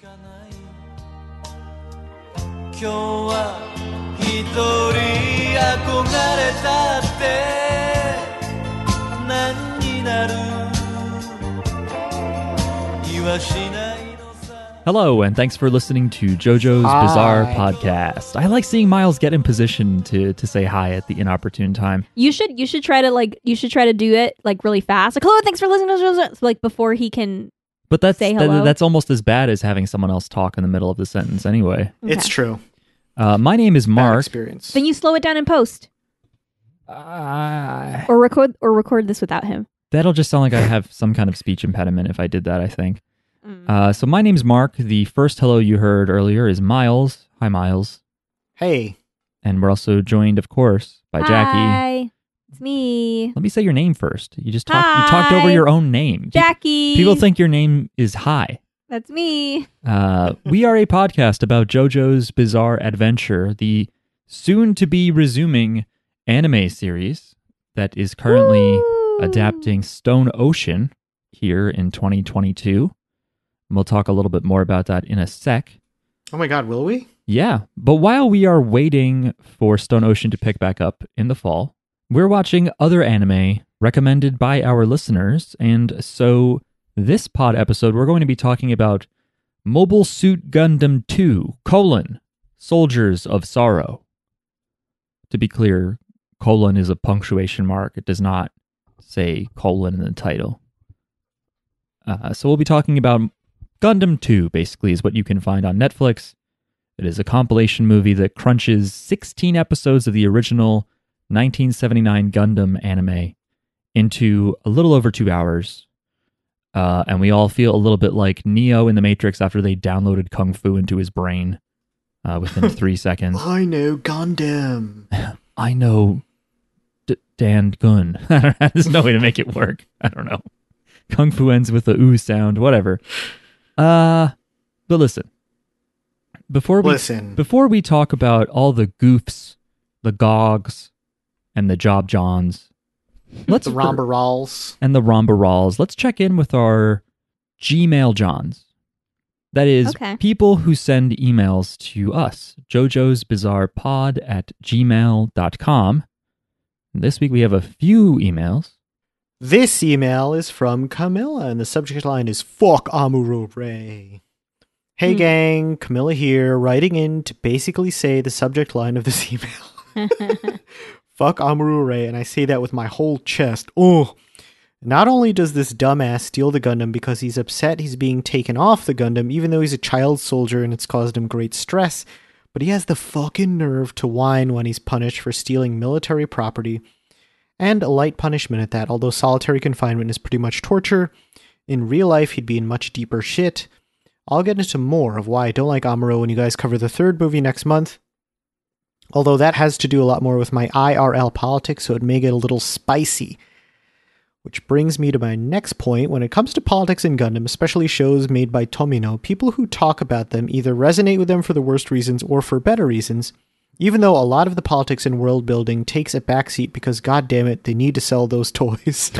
かない今日は一人憧れたって何になる言わしないのさ Hello, and thanks for listening to JoJo's Bizarre Podcast. I like seeing Miles get in position to to say hi at the inopportune time. You should you should try to like you should try to do it like really fast. Like hello, thanks for listening to us. Like before he can. but that's Say that- hello. that's almost as bad as having someone else talk in the middle of the sentence. Anyway, It's true. uh, my name is Bad Mark. experience. Then you slow it down in post, Uh, or record or record this without him. that'll just sound like I have some kind of speech impediment if I did that. I think. Mm. Uh, so my name's Mark. The first hello you heard earlier is Miles. Hi, Miles. Hey, And we're also joined, of course, by Jackie. Hi, it's me, Let me say your name first. You just talked. You talked over your own name. Pe- Jackie. People think your name is Hi. that's me. Uh, we are a podcast about JoJo's Bizarre Adventure, the soon to be resuming anime series that is currently Woo. adapting Stone Ocean here in 2022. And we'll talk a little bit more about that in a sec. oh my God, will we? Yeah, but while we are waiting for Stone Ocean to pick back up in the fall, we're watching other anime recommended by our listeners. And so this pod episode, we're going to be talking about Mobile Suit Gundam 2, colon, Soldiers of Sorrow. To be clear, colon is a punctuation mark. It does not say colon in the title. Uh, so we'll be talking about Gundam 2, basically, is what you can find on Netflix. It is a compilation movie that crunches 16 episodes of the original 1979 Gundam anime into a little over two hours. Uh, and we all feel a little bit like Neo in The Matrix after they downloaded Kung Fu into his brain uh, within three seconds. I know Gundam. I know D- Dan Gun. There's no way to make it work. I don't know. Kung Fu ends with the ooh sound, whatever. Uh, but listen. Before we Listen. before we talk about all the goofs, the gogs, and the job johns, let's the Ramba Rals. and the rombarals, let's check in with our Gmail johns. That is Okay. people who send emails to us, Jojo's Bizarre Pod at gmail.com. This week we have a few emails. This email is from Camilla, and the subject line is Fuck Amuro Ray. Hey Hmm. gang, Camilla here, writing in to basically say the subject line of this email. Fuck Amuro Ray, and I say that with my whole chest. Oh. Not only does this dumbass steal the Gundam because he's upset he's being taken off the Gundam, even though he's a child soldier and it's caused him great stress, but he has the fucking nerve to whine when he's punished for stealing military property and a light punishment at that, although solitary confinement is pretty much torture. In real life, he'd be in much deeper shit. I'll get into more of why I don't like Amuro when you guys cover the third movie next month. Although that has to do a lot more with my IRL politics, so it may get a little spicy. Which brings me to my next point. When it comes to politics in Gundam, especially shows made by Tomino, people who talk about them either resonate with them for the worst reasons or for better reasons, even though a lot of the politics and world building takes a backseat because, god damn it, they need to sell those toys.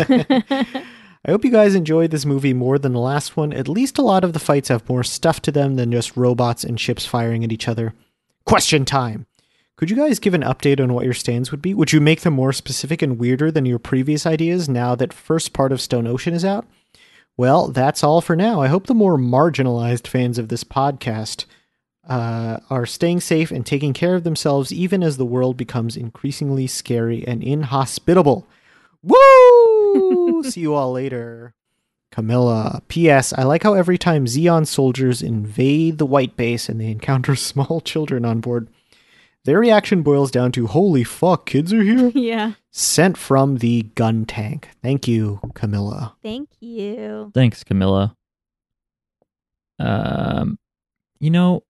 I hope you guys enjoyed this movie more than the last one. At least a lot of the fights have more stuff to them than just robots and ships firing at each other. Question time. Could you guys give an update on what your stands would be? Would you make them more specific and weirder than your previous ideas now that first part of Stone Ocean is out? Well, that's all for now. I hope the more marginalized fans of this podcast uh, are staying safe and taking care of themselves even as the world becomes increasingly scary and inhospitable. Woo! See you all later. Camilla. P.S. I like how every time Zeon soldiers invade the white base and they encounter small children on board, their reaction boils down to holy fuck, kids are here? yeah. Sent from the gun tank. Thank you, Camilla. Thank you. Thanks, Camilla. Um, you know,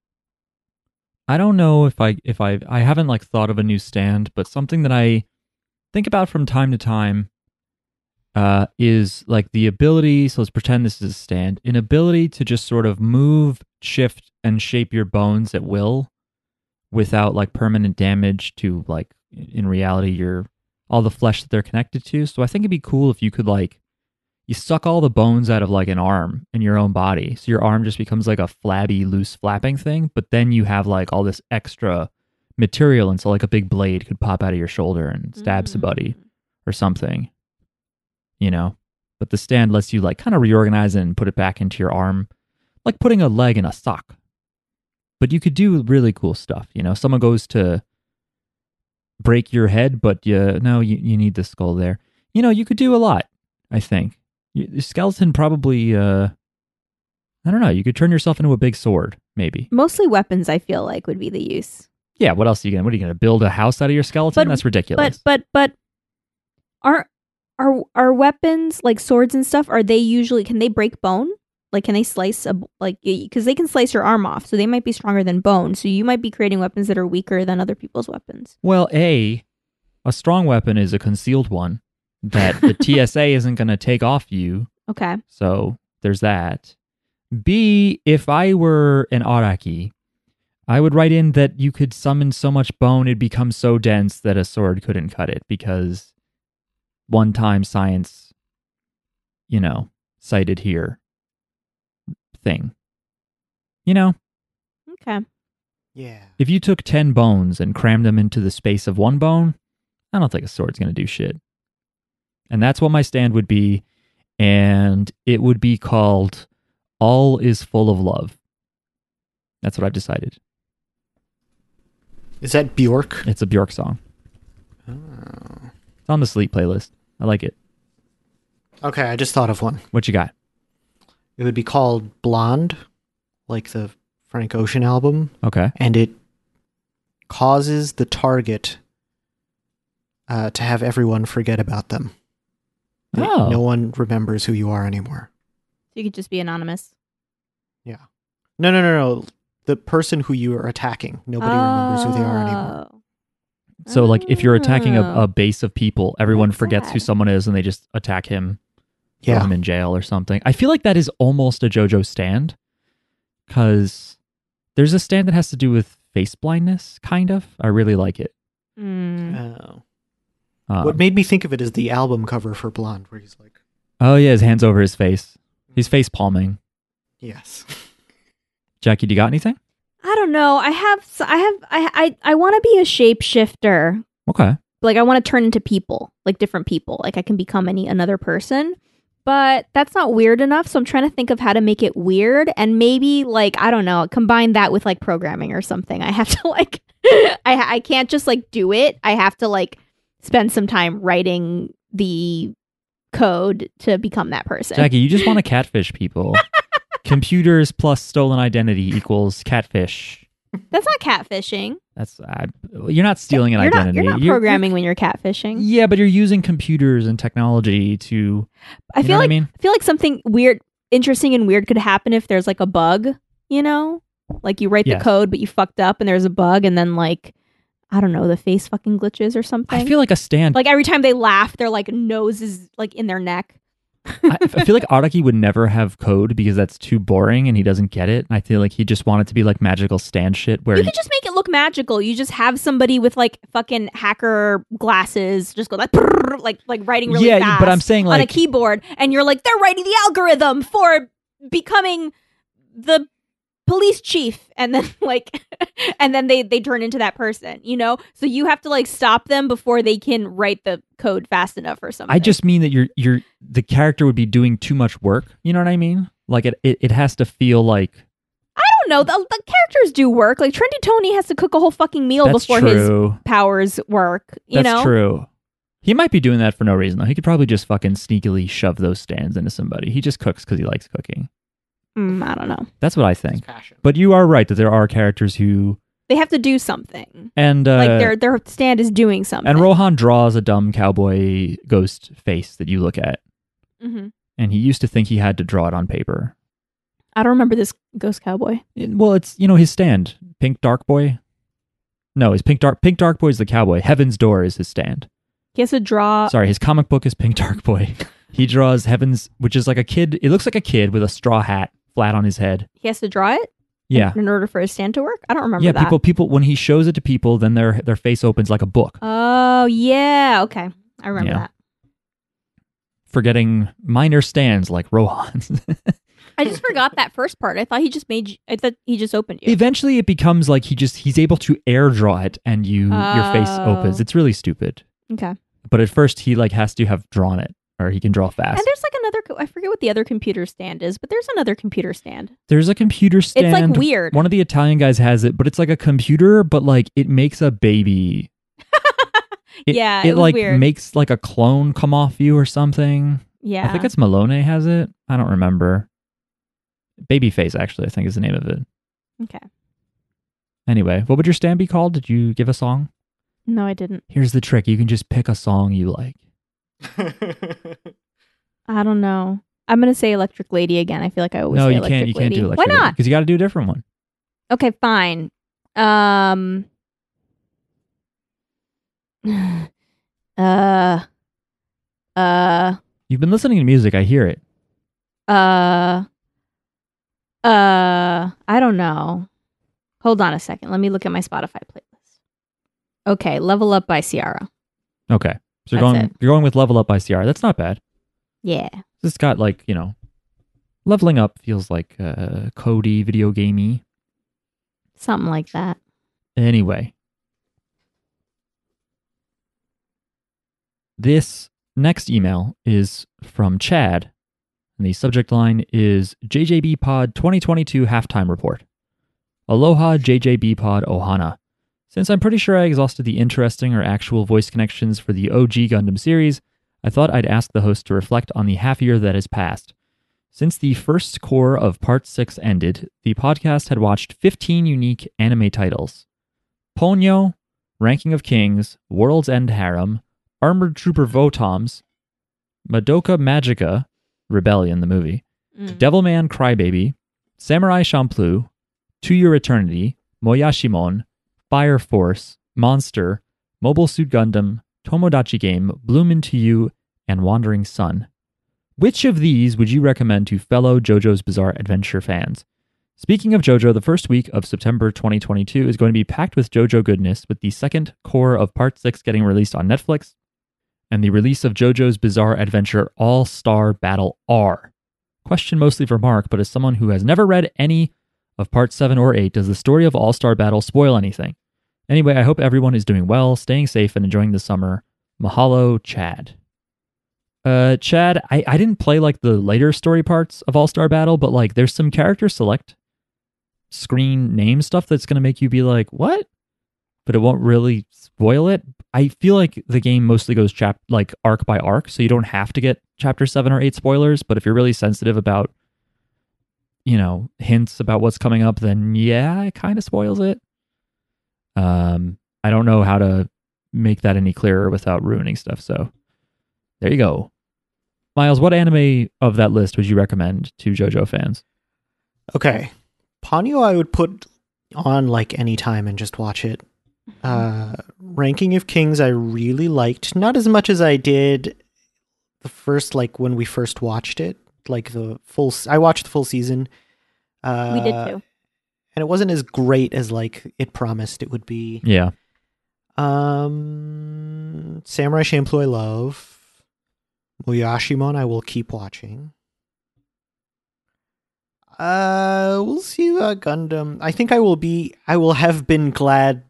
I don't know if I if I I haven't like thought of a new stand, but something that I think about from time to time uh is like the ability, so let's pretend this is a stand, an ability to just sort of move, shift and shape your bones at will without like permanent damage to like in reality your all the flesh that they're connected to. So I think it'd be cool if you could like you suck all the bones out of like an arm in your own body. So your arm just becomes like a flabby, loose flapping thing, but then you have like all this extra material and so like a big blade could pop out of your shoulder and stab Mm. somebody or something. You know? But the stand lets you like kind of reorganize it and put it back into your arm, like putting a leg in a sock. But you could do really cool stuff, you know. Someone goes to break your head, but you no, you, you need the skull there. You know, you could do a lot, I think. You, the skeleton probably uh I don't know, you could turn yourself into a big sword, maybe. Mostly weapons, I feel like, would be the use. Yeah, what else are you gonna what are you gonna build a house out of your skeleton? But- That's ridiculous. But but but are are are weapons like swords and stuff? Are they usually can they break bone? Like can they slice a like because they can slice your arm off, so they might be stronger than bone. So you might be creating weapons that are weaker than other people's weapons. Well, A, a strong weapon is a concealed one that the TSA isn't going to take off you. Okay. So there's that. B, if I were an Araki, I would write in that you could summon so much bone it becomes so dense that a sword couldn't cut it because one time science, you know, cited here thing. You know, Okay. Yeah. if you took 10 bones and crammed them into the space of one bone, I don't think a sword's going to do shit. And that's what my stand would be. And it would be called All is Full of Love. That's what I've decided. Is that Bjork? It's a Bjork song. Oh. It's on the sleep playlist. I like it. Okay, I just thought of one. What you got? It would be called Blonde, like the Frank Ocean album, Okay. and it causes the target uh, to have everyone forget about them. Like, Oh. No one remembers who you are anymore. So you could just be anonymous. Yeah. No, no, no, no. The person who you are attacking, nobody remembers who they are anymore. Oh. So, like, if you're attacking a, Oh. a base of people, everyone That's forgets who someone is and they just attack him. Throw Yeah. him in jail or something. I feel like that is almost a JoJo stand because there's a stand that has to do with face blindness, kind of. I really like it. Mm. Oh. Um, what made me think of it is the album cover for Blonde, where he's like, oh yeah, his hands over his face. He's face palming. yes. Jackie, do you got anything? I don't know. I have. s- I have. I. I. I want to be a shapeshifter. Okay. Like I want to turn into people, like different people. Like I can become any another person. But that's not weird enough. So I'm trying to think of how to make it weird, and maybe like I don't know, combine that with like programming or something. I have to like. I. I can't just like do it. I have to like spend some time writing the code to become that person. Jackie, you just want to catfish people. Computers plus stolen identity equals catfish. That's not catfishing. That's I, you're not stealing an you're identity. Not, you're not programming when you're catfishing. yeah, but you're using computers and technology to. I feel like I mean. I feel like something weird, interesting, and weird could happen if there's like a bug. You know, like you write Yes. the code, but you fucked up, and there's a bug, and then like I don't know, the face fucking glitches or something. I feel like a stand. like every time they laugh, their like nose is like in their neck. I, I feel like Araki would never have code because that's too boring and he doesn't get it. I feel like he just wanted to be like magical stand shit where You could just make it look magical. You just have somebody with like fucking hacker glasses, just go like like like writing really yeah, fast but I'm saying like on a keyboard, and you're like they're writing the algorithm for becoming the police chief and then like and then they they turn into that person you know so you have to like stop them before they can write the code fast enough or something I just mean that you're you're the character would be doing too much work. You know what I mean? Like it it, it has to feel like i don't know the, the characters do work like trendy tony has to cook a whole fucking meal before his powers work you that's know true. He might be doing that for no reason though. He could probably just fucking sneakily shove those stands into somebody. He just cooks because he likes cooking. Mm, i don't know That's what I It's think. passion. But you are right that there are characters who they have to do something and uh, like their their stand is doing something and Rohan draws a dumb cowboy ghost face that you look at, hmm and he used to think he had to draw it on paper. i don't remember this ghost cowboy It- well, it's you know his stand, Pink Dark Boy. No, his Pink Dark Pink Dark Boy is the cowboy. Heaven's Door is his stand. he has to draw Sorry, his comic book is Pink Dark Boy. He draws Heaven's, which is like a kid. It looks like a kid with a straw hat flat on his head. he has to draw it Yeah, in order for his stand to work i don't remember yeah. that People, people. When he shows it to people, then their their face opens like a book. oh yeah okay i remember Yeah. that forgetting minor stands like Rohan's. I just forgot that first part. I thought he just made. You, I thought he just opened you. Eventually, it becomes like he just he's able to air draw it, and you your face Oh. opens. It's really stupid. okay. But at first, he like has to have drawn it, or he can draw fast. And there's like another. co- I forget what the other computer stand is, but there's another computer stand. There's a computer stand. It's like weird. One of the Italian guys has it, but it's like a computer, but like it makes a baby. It, Yeah, it, it like weird. makes like a clone come off you or something. yeah. I think it's Melone has it. I don't remember. Babyface, actually, I think is the name of it. okay. Anyway, what would your stand be called? Did you give a song? No, I didn't. Here's the trick: you can just pick a song you like. I don't know. I'm gonna say Electric Lady again. I feel like I always no, say you Electric can't. You can't Lady. do electric Why not? Because you got to do a different one. Okay, fine. Um. Uh. Uh. You've been listening to music. I hear it. Uh. Uh. I don't know. Hold on a second. Let me look at my Spotify playlist. Okay, Level Up by Ciara. Okay, so you're That's going. it. You're going with Level Up by Ciara. That's not bad. Yeah. This got like you know, leveling up feels like uh, Cody video gamey. Something like that. Anyway, this next email is from Chad, and the subject line is JJB Pod 2022 halftime report. Aloha JJB Pod Ohana. Since I'm pretty sure I exhausted the interesting or actual voice connections for the OG Gundam series, I thought I'd ask the host to reflect on the half year that has passed. Since the first cour of Part 6 ended, the podcast had watched 15 unique anime titles Ponyo, Ranking of Kings, World's End Harem, Armored Trooper Votoms, Madoka Magica, Rebellion, the movie, Mm. Devilman Crybaby, Samurai Champloo, To Your Eternity, Moyashimon, Fire Force, Monster, Mobile Suit Gundam, Tomodachi Game, Bloom Into You, and Wandering Son. Which of these would you recommend to fellow JoJo's Bizarre Adventure fans? Speaking of JoJo, the first week of September 2022 is going to be packed with JoJo goodness, with the second cour of Part 6 getting released on Netflix, and the release of JoJo's Bizarre Adventure All Star Battle R. Question mostly for Mark, but as someone who has never read any of Part 7 or 8, does the story of All Star Battle spoil anything? Anyway, I hope everyone is doing well, staying safe, and enjoying the summer. Mahalo, Chad. Uh, Chad, I, I didn't play like the later story parts of All Star Battle, but like there's some character select screen name stuff that's going to make you be like, what? But it won't really spoil it. I feel like the game mostly goes chap like arc by arc, so you don't have to get chapter seven or eight spoilers. But if you're really sensitive about, you know, hints about what's coming up, then yeah, it kind of spoils it. Um, I don't know how to make that any clearer without ruining stuff. So there you go. Miles, what anime of that list would you recommend to JoJo fans? Okay. Ponyo I would put on like any time and just watch it. Uh Ranking of Kings I really liked. Not as much as I did the first like when we first watched it. Like the full I watched the full season. Uh we did too. And it wasn't as great as like it promised it would be. Yeah. Um Samurai Champloo I love. Moyashimon I will keep watching. Uh we'll see about Gundam. I think I will be I will have been glad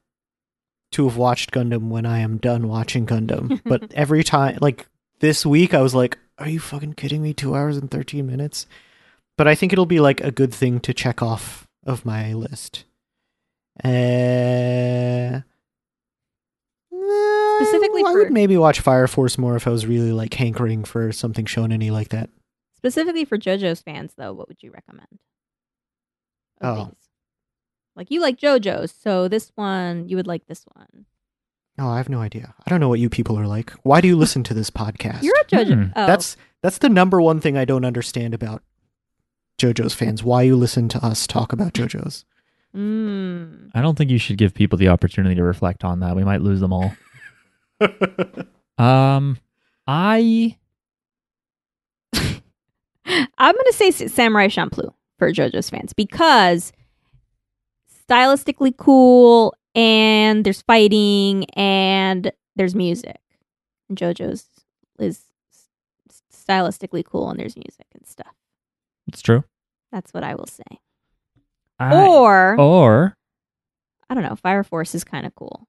to have watched Gundam when I am done watching Gundam. but every time like this week I was like, Are you fucking kidding me? Two hours and thirteen minutes? But I think it'll be like a good thing to check off of my list. Uh Specifically I for- would maybe watch Fire Force more if I was really like hankering for something shonen like that. Specifically for JoJo's fans, though, what would you recommend? Of Oh. these? Like you like JoJo's, so this one you would like this one. Oh, I have no idea. I don't know what you people are like. Why do you listen to this podcast? You're a JoJo. Hmm. Oh, That's that's the number one thing I don't understand about JoJo's fans. Why you listen to us talk about JoJo's? Mm. I don't think you should give people the opportunity to reflect on that. We might lose them all. Um, I I'm gonna say Samurai Champloo for JoJo's fans because stylistically cool, and there's fighting, and there's music. And JoJo's is stylistically cool and there's music and stuff. It's true. That's what I will say. I- or or I don't know, Fire Force is kind of cool.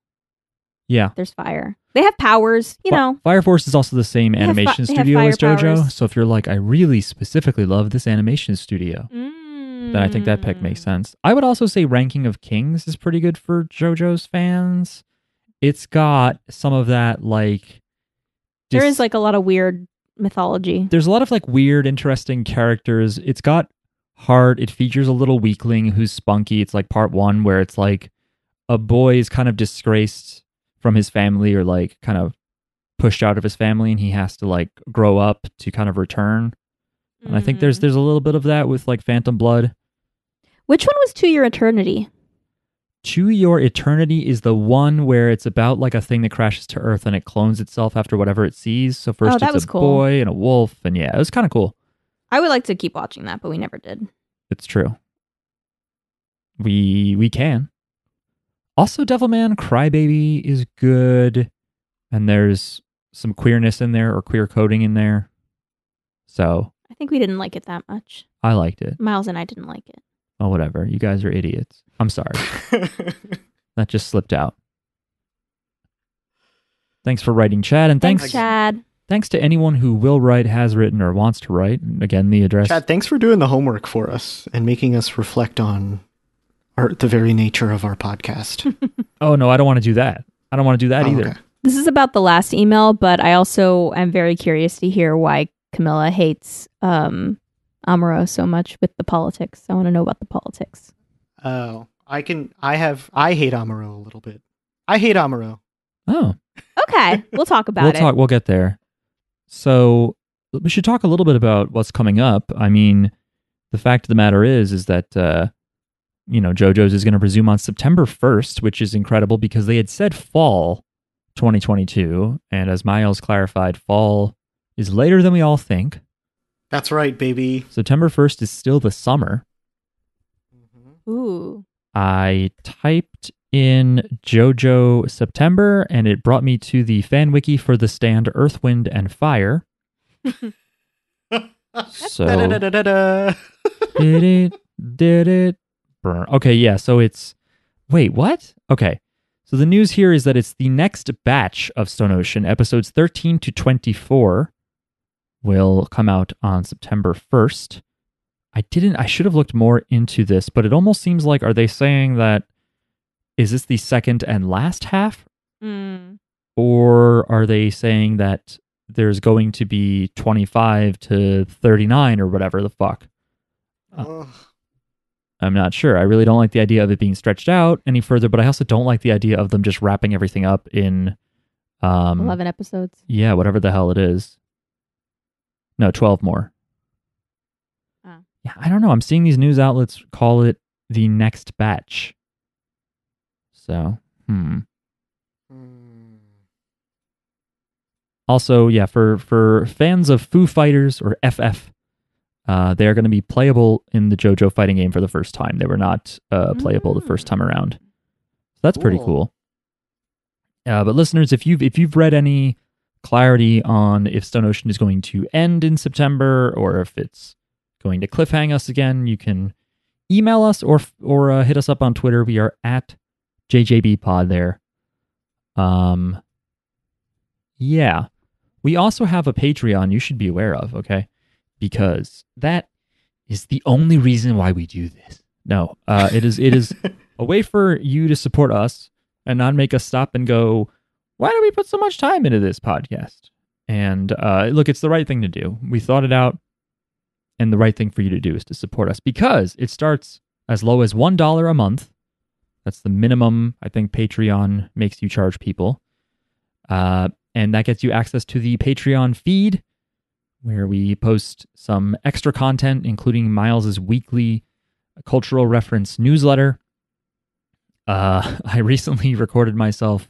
yeah. There's fire. They have powers, you know. Fire Force is also the same have fi- animation studio as JoJo. powers. So if you're like, I really specifically love this animation studio, mm. Then I think that pick makes Mm. sense. I would also say Ranking of Kings is pretty good for JoJo's fans. It's got some of that like There dis- is like a lot of weird mythology. there's a lot of like weird, interesting characters. It's got heart. It features a little weakling who's spunky. It's like part one where it's like a boy is kind of disgraced from his family or like kind of pushed out of his family and he has to like grow up to kind of return. And I think there's Mm. there's a little bit of that with like Phantom Blood. Which one was To Your Eternity? To Your Eternity is the one where it's about like a thing that crashes to Earth and it clones itself after whatever it sees. So first Oh, it's a cool. boy and a wolf, and yeah, it was kind of cool. I would like to keep watching that, but we never did. It's true. We we can. Also, Devilman Crybaby is good, and there's some queerness in there or queer coding in there. So I think we didn't like it that much. I liked it. Miles and I didn't like it. Oh, whatever. You guys are idiots. I'm sorry. that just slipped out. Thanks for writing, Chad, and Thanks, thanks Chad. thanks to anyone who will write, has written, or wants to write. Again, the address. Chad, thanks for doing the homework for us and making us reflect on our, the very nature of our podcast. Oh no, I don't want to do that. I don't want to do that Oh, either. okay. This is about the last email, but I also am very curious to hear why Camilla hates um, Amuro so much with the politics. I want to know about the politics. Oh, I can. I have. I hate Amuro a little bit. I hate Amuro. Oh, Okay, we'll talk about it. we'll it. talk. We'll get there. So we should talk a little bit about what's coming up. I mean, the fact of the matter is, is that uh, you know JoJo's is going to resume on September first, which is incredible because they had said fall 2022, and as Miles clarified, fall is later than we all think. That's right, baby. September first is still the summer. Mm-hmm. Ooh. I typed in JoJo September and it brought me to the fan wiki for the stand Earth, Wind, and Fire. so did it did it burn. Okay, yeah, so it's wait, what? Okay. So the news here is that it's the next batch of Stone Ocean, episodes 13 to 24 will come out on September 1st. I didn't I should have looked more into this, but it almost seems like are they saying that is this the second and last half Mm. or are they saying that there's going to be 25 to 39 or whatever the fuck? Ugh. I'm not sure. I really don't like the idea of it being stretched out any further, but I also don't like the idea of them just wrapping everything up in um 11 episodes. yeah, whatever the hell it is. No, 12 more. Oh. Yeah, I don't know. I'm seeing these news outlets call it the next batch. So, hmm. Hmm. Also, yeah, for for fans of Foo Fighters or FF, uh, they are going to be playable in the JoJo fighting game for the first time. They were not uh, playable the first time around. So that's pretty Cool. cool. Uh, but listeners, if you've if you've read any clarity on if Stone Ocean is going to end in September or if it's going to cliffhang us again, you can email us or or uh, hit us up on Twitter. We are at JJB Pod there. Um, yeah, we also have a Patreon. You should be aware of, okay? Because that is the only reason why we do this. No, uh, it is it is a way for you to support us and not make us stop and go, why do we put so much time into this podcast? And uh, look, it's the right thing to do. We thought it out, and the right thing for you to do is to support us because it starts as low as $1 a month. That's the minimum I think Patreon makes you charge people. Uh, and that gets you access to the Patreon feed where we post some extra content, including Miles's weekly cultural reference newsletter. Uh, I recently recorded myself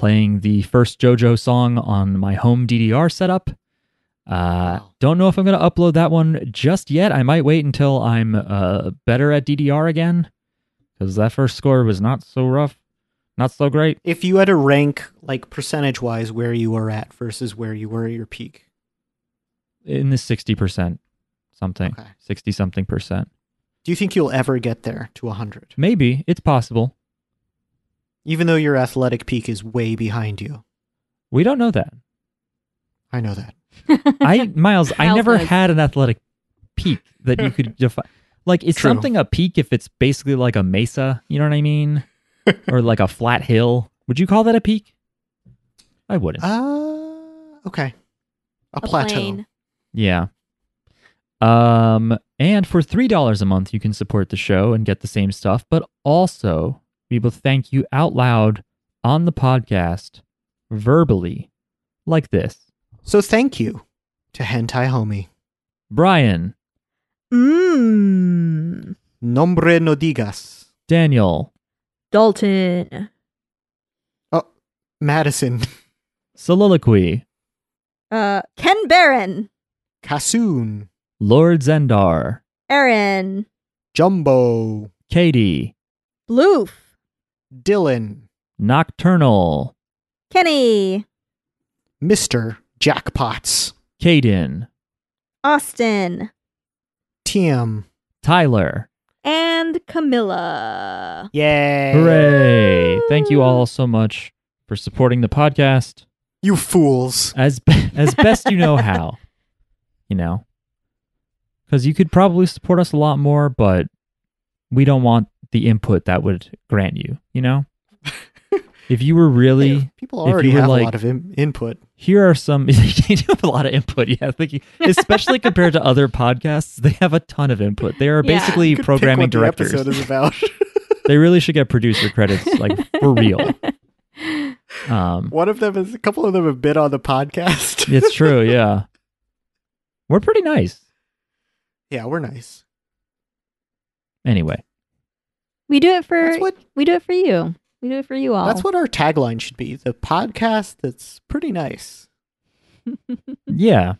playing the first JoJo song on my home DDR setup. Uh, Don't know if I'm going to upload that one just yet. I might wait until I'm uh, better at DDR again because that first score was not so rough, not so great. If you had to rank, like percentage wise, where you were at versus where you were at your peak, in the 60% something, Okay. 60 something percent. Do you think you'll ever get there to 100? Maybe it's possible. Even though your athletic peak is way behind you. We don't know that. I know that. I Miles, I never knows. had an athletic peak that you could define. Like, is True. something a peak if it's basically like a mesa? You know what I mean? or like a flat hill? Would you call that a peak? I wouldn't. Uh, okay. A, A plateau. plane. yeah. Um, and for three dollars a month, you can support the show and get the same stuff. But also, we will thank you out loud on the podcast, verbally, like this. So thank you to Hentai Homie. Brian, Mmm. Nombre no digas. Daniel, Dalton. Oh, Madison. Soliloquy, Uh, Ken Barron. Kasoon. Lord Zendar, Aaron. Jumbo. Katie, Bloof. Dylan. Nocturnal, Kenny. Mr. Jackpots. Caden, Austin. Tim. Tyler. And Camilla. Yay. Hooray! Thank you all so much for supporting the podcast You fools. as be- as best you know how. You know, because you could probably support us a lot more, but we don't want the input that would grant you. You know, if you were really Hey, people if already have like- a lot of in- input. here are some you have a lot of input yeah thank you especially compared to other podcasts they have a ton of input they are Yeah. basically You could pick programming what the directors episode is about. they really should get producer credits like for real um One of them is a couple of them have been on the podcast. it's true yeah we're pretty nice yeah, we're nice. anyway We do it for what we do it for you. We do it for you all. that's what our tagline should be. The podcast that's pretty nice. yeah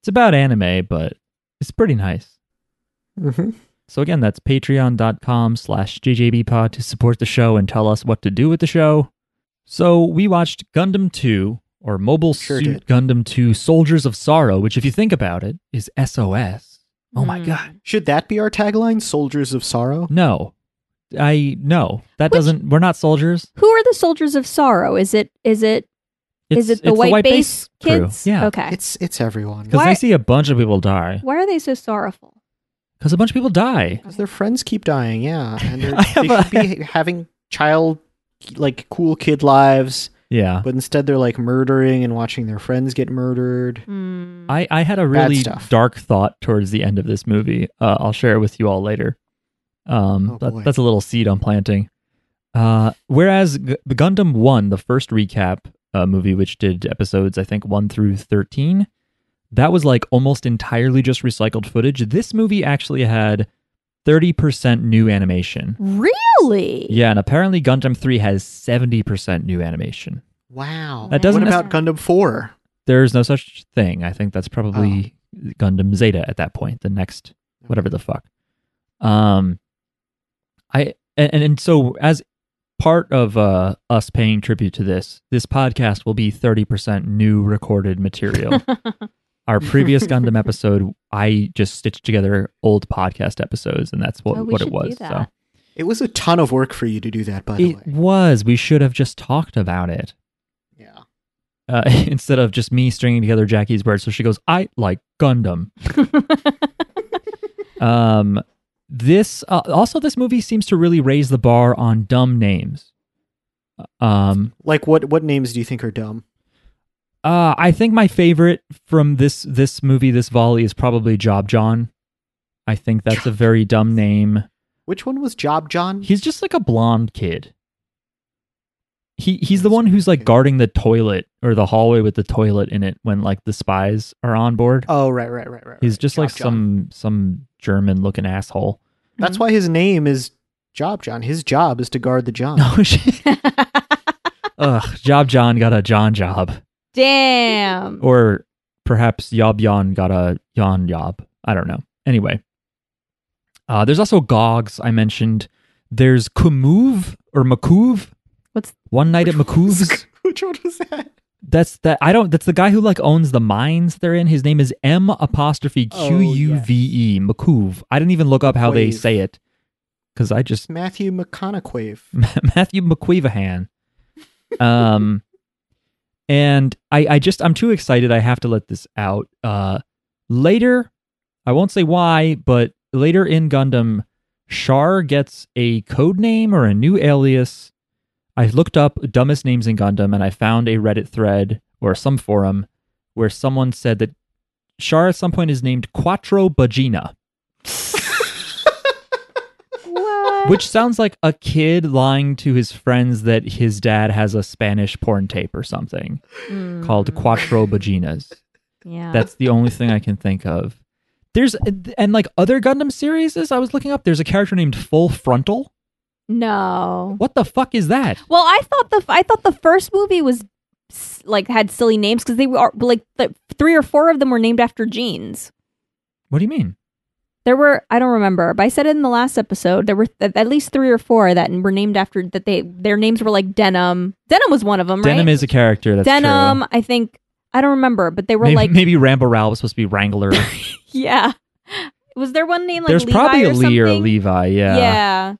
it's about anime but it's pretty nice Mm-hmm. so again that's patreon.com slash jjbpod to support the show and tell us what to do with the show so we watched gundam 2 or mobile Sure suit did. gundam 2 soldiers of sorrow which if you think about it is sos oh my Mm. god Should that be our tagline? Soldiers of Sorrow? no i no that Which- doesn't we're not soldiers Who are the soldiers of sorrow? Is it is it is It's- it the it's white, base base crew. kids? yeah Okay. It's it's everyone. because Why- they see a bunch of people die Why are they so sorrowful? because a bunch of people die Because their friends keep dying, yeah. And they're, I have they a- be having child like cool kid lives, yeah but instead they're like murdering and watching their friends get murdered. Hmm. I, I had a really stuff. dark thought towards the end of this movie. Uh, I'll share it with you all later. Um, Oh, that- that's a little seed I'm planting. Uh, whereas G- the Gundam One, the first recap uh, movie, which did episodes I think one through thirteen, that was like almost entirely just recycled footage. This movie actually had thirty percent new animation. really? Yeah, and apparently Gundam Three has seventy percent new animation. Wow. That doesn't what nec- about Gundam 4? There's no such thing. I think that's probably Oh. Gundam Zeta at that point, the next whatever the fuck. Um, I and, and so as part of uh us paying tribute to this, this podcast will be thirty percent new recorded material. Our previous Gundam episode, I just stitched together old podcast episodes, and that's what Oh, what it was. So. It was a ton of work for you to do that, by the it way. It was. We should have just talked about it Yeah. uh, instead of just me stringing together Jackie's words. So she goes, "I like Gundam." Um, this uh, also this movie seems to really raise the bar on dumb names. Um, Like what what names do you think are dumb? uh, I think my favorite from this this movie, this volley, is probably Job John. I think that's a very dumb name. Which one was Job John? He's just like a blonde kid. He he's the one who's like guarding the toilet or the hallway with the toilet in it when like the spies are on board. Oh, right, right, right, right. he's right. just Job like John. some some German looking asshole. That's why his name is Job John. His job is to guard the John. Oh shit. Ugh, Job John got a John job. Damn. Or perhaps Yob Yon got a Yon Yob. I don't know. Anyway. Uh, there's also Gogs I mentioned. There's Kumuv or Makuv. What's- One Night at Makuv's. Which one was that? That's that. I don't. That's the guy who like owns the mines they're in. His name is M apostrophe Oh, Q U V E McCuve. I didn't even look up how they McQuave. say it because I just Matthew McConaughey. Matthew McQueevahan. Um, and I, I just I'm too excited. I have to let this out. Uh, later, I won't say why, but later in Gundam, Char gets a code name or a new alias. I looked up dumbest names in Gundam, and I found a Reddit thread or some forum where someone said that Char at some point is named Quattro Bajeena. Which sounds like a kid lying to his friends that his dad has a Spanish porn tape or something called Mm, Cuatro Baginas. Yeah. That's the only thing I can think of. There's and like other Gundam series I was looking up, there's a character named Full Frontal. No. What the fuck is that? Well, I thought the I thought the first movie was like had silly names because they were like the three or four of them were named after jeans. What do you mean? There were I don't remember, but I said it in the last episode. There were th- at least three or four that were named after that. They their names were like Denim. Denim was one of them, Denim right? is a character. That's Denim. true. I think I don't remember, but they were Maybe, like maybe Ramba Ral was supposed to be Wrangler. yeah. Was there one name like There's Levi probably or a Lee or a? Levi. Yeah. Yeah.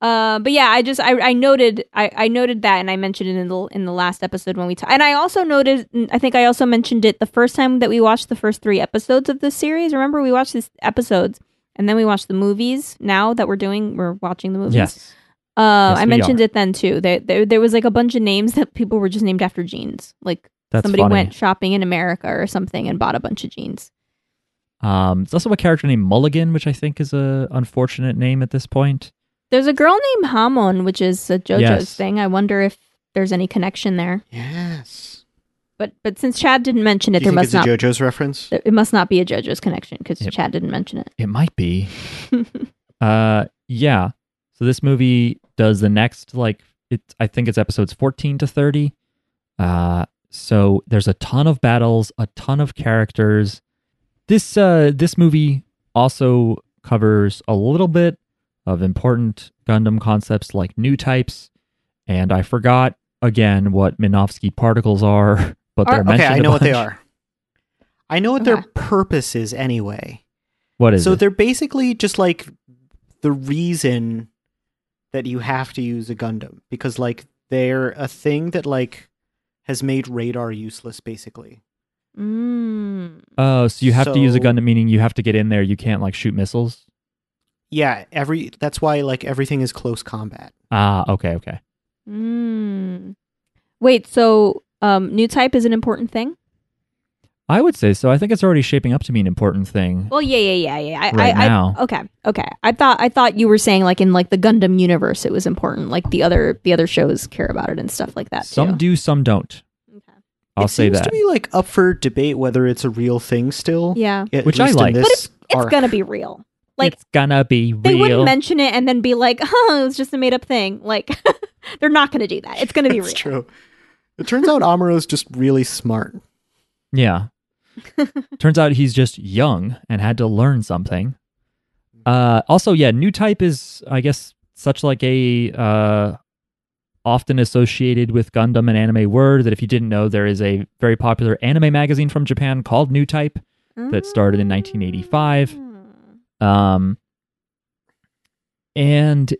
Uh, but yeah, I just I, I noted I, I noted that and I mentioned it in the in the last episode when we talked. And I also noted I think I also mentioned it the first time that we watched the first three episodes of this series. Remember we watched these episodes and then we watched the movies. Now that we're doing we're watching the movies. Yes. Uh, Yes, I mentioned it then too. There, there there was like a bunch of names that people were just named after jeans. Like That's somebody funny. went shopping in America or something and bought a bunch of jeans. Um, there's also a character named Mulligan, which I think is a unfortunate name at this point. There's a girl named Hamon, which is a JoJo's Yes. thing. I wonder if there's any connection there. Yes. But but since Chad didn't mention it, Do you there think must it's not a JoJo's reference? it must not be a JoJo's connection because Chad didn't mention it. It might be. uh yeah. So this movie does the next like it I think it's episodes 14 to 30. Uh so there's a ton of battles, a ton of characters. This uh this movie also covers a little bit of important Gundam concepts like new types and I forgot again what Minovsky particles are, but they're Are- Okay, mentioned I a know what they are. I know what their purpose is anyway. What is so it? they're basically just like the reason that you have to use a Gundam because like they're a thing that like has made radar useless basically. Mm. Oh, so you have to use a So- Gundam meaning you have to get in there, you can't like shoot missiles? Yeah, every that's why like everything is close combat. Ah, okay, okay. Mm. Wait, so um, new type is an important thing? I would say so. I think it's already shaping up to be an important thing. Well, yeah, yeah, yeah, yeah. I, Right I, now. I, okay, okay. I thought I thought you were saying like in like the Gundam universe, it was important. Like the other the other shows care about it and stuff like that. some too. do, some don't. Okay. I'll it say seems that. to be like up for debate whether it's a real thing still. Yeah, at Which I like. But this it's gonna be real. Like it's gonna be real. they wouldn't mention it and then be like, "Oh, it's just a made up thing." Like they're not gonna do that. It's gonna be real. True. It turns out Amuro's just really smart. yeah. Turns out he's just young and had to learn something. Uh, also, yeah, new type is, I guess, such like a uh, often associated with Gundam and anime word that if you didn't know, there is a very popular anime magazine from Japan called New Type that started in 1985. Um, and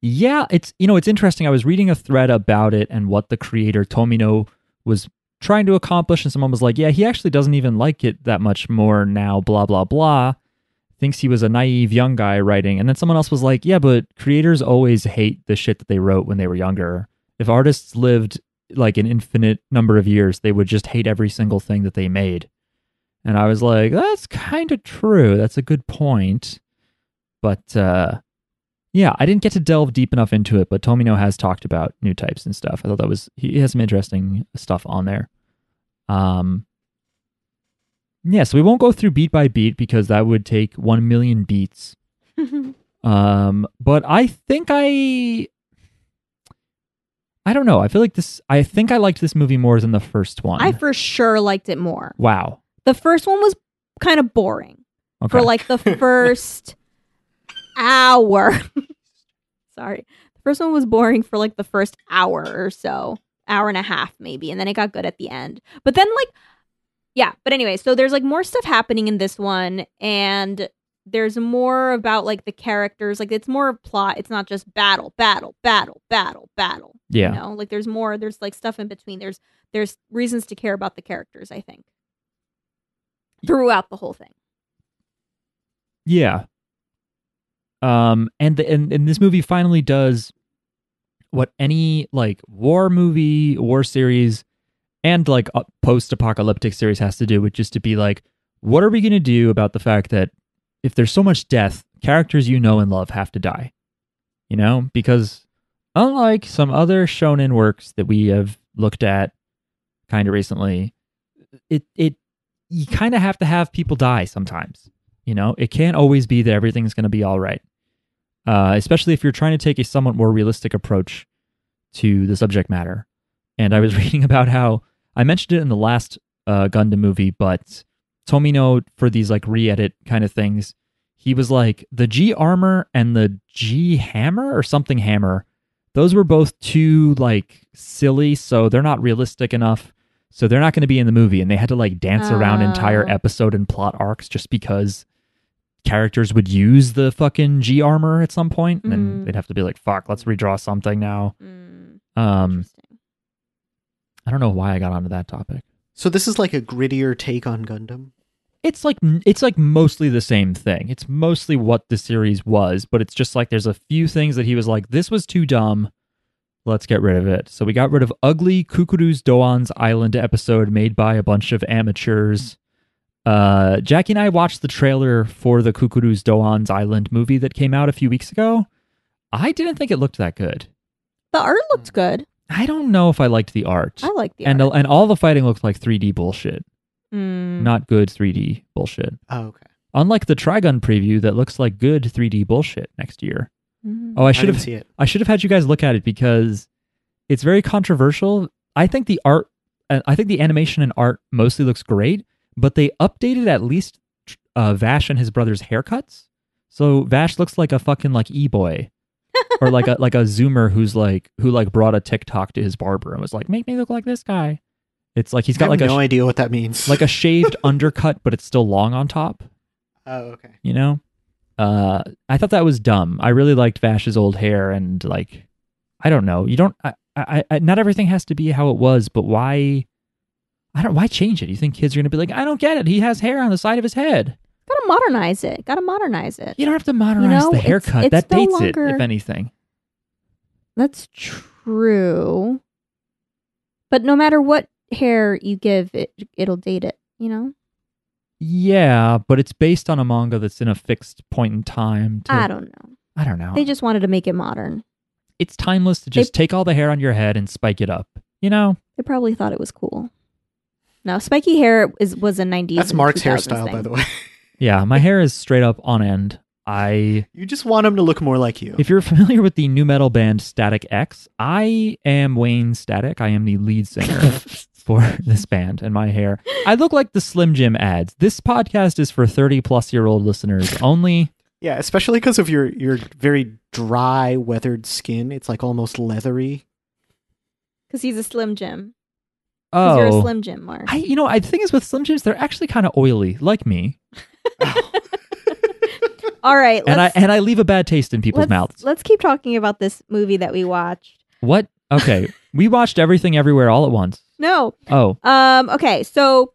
yeah, it's you know it's interesting. I was reading a thread about it and what the creator Tomino was trying to accomplish, and someone was like, "Yeah, he actually doesn't even like it that much more now." Blah blah blah. Thinks he was a naive young guy writing, and then someone else was like, "Yeah, but creators always hate the shit that they wrote when they were younger. If artists lived like an infinite number of years, they would just hate every single thing that they made." And I was like, "That's kind of true. That's a good point." But uh, yeah, I didn't get to delve deep enough into it, but Tomino has talked about new types and stuff. I thought that was he has some interesting stuff on there. Um, yeah, so we won't go through beat by beat because that would take one million beats. Um, but I think I, I don't know. I feel like this. I think I liked this movie more than the first one. I for sure liked it more. wow. The first one was kind of boring Okay. for like the first hour. Sorry. The first one was boring for like the first hour or so. hour and a half maybe, and then it got good at the end. But then like yeah, but anyway, so there's like more stuff happening in this one and there's more about like the characters, like it's more plot. It's not just battle, battle, battle, battle, battle. Yeah. You know, like there's more there's like stuff in between. There's there's reasons to care about the characters, I think. Throughout the whole thing. Yeah. Um, and the, and and this movie finally does what any like war movie, war series, and like post-apocalyptic series has to do, which is to be like, what are we going to do about the fact that if there's so much death, characters you know and love have to die? You know, because unlike some other shonen works that we have looked at kind of recently, it it you kind of have to have people die sometimes. You know, it can't always be that everything's going to be all right. Uh, especially if you're trying to take a somewhat more realistic approach to the subject matter. And I was reading about how I mentioned it in the last uh, Gundam movie, but Tomino for these like re-edit kind of things, he was like the G armor and the G hammer or something hammer. Those were both too like silly, so they're not realistic enough. So they're not going to be in the movie, and they had to like dance around entire Oh. episode and plot arcs just because characters would use the fucking G armor at some point, and then Mhm. they'd have to be like, "Fuck, let's redraw something now." Mm, Um. I don't know why I got onto that topic. So this is like a grittier take on Gundam. It's like it's like mostly the same thing. It's mostly what the series was, but it's just like there's a few things that he was like, "This was too dumb. Let's get rid of it." So we got rid of ugly Cucuruz Doan's Island episode made by a bunch of amateurs. Uh, Jackie and I watched the trailer for the Cucuruz Doan's Island movie that came out a few weeks ago. I didn't think it looked that good. The art looked good. I don't know if I liked the art. I like the and art. and all the fighting looked like 3D bullshit, Mm. not good 3D bullshit. Oh, okay. Unlike the Trigun preview that looks like good 3D bullshit next year. Mm. Oh, I I should didn't have see it. I should have had you guys look at it because it's very controversial. I think the art uh, I think the animation and art mostly looks great, but they updated at least uh, Vash and his brother's haircuts. So Vash looks like a fucking like e-boy. or like a like a zoomer who's like who like brought a TikTok to his barber and was like, "Make me look like this guy." It's like he's got like no sh- idea what that means. like a shaved undercut, but it's still long on top. oh, okay. You know, uh, I thought that was dumb. I really liked Vash's old hair, and like, I don't know. You don't. I, I, I, not everything has to be how it was, but why? I don't. Why change it? You think kids are gonna be like, I don't get it. He has hair on the side of his head. Gotta modernize it. Gotta modernize it. You don't have to modernize know, the it's- haircut. it's that no dates longer- it, if anything. That's true. But no matter what hair you give it, it'll date it. You know. Yeah, but it's based on a manga that's in a fixed point in time. To, I don't know. I don't know. They just wanted to make it modern. it's timeless to just take all the hair on your head and spike it up. You know. They probably thought it was cool. No, spiky hair is was a '90s. That's Mark's 2000s hairstyle, by the way. Yeah, my hair is straight up on end. I You just want him to look more like you. If you're familiar with the nu metal band Static X, I am Wayne Static. I am the lead singer for this band, and my hair. I look like the Slim Jim ads. This podcast is for 30 plus year old listeners only. yeah, especially because of your your very dry, weathered skin. It's like almost leathery. Because he's a Slim Jim. Because you're a Oh, Slim Jim, Mark. I you know I think is with Slim Jims they're actually kind of oily, like me, All right, and I and I leave a bad taste in people's let's, mouths. let's keep talking about this movie that we watched. What? Okay, we watched everything everywhere all at once. No, Oh, Um, okay, so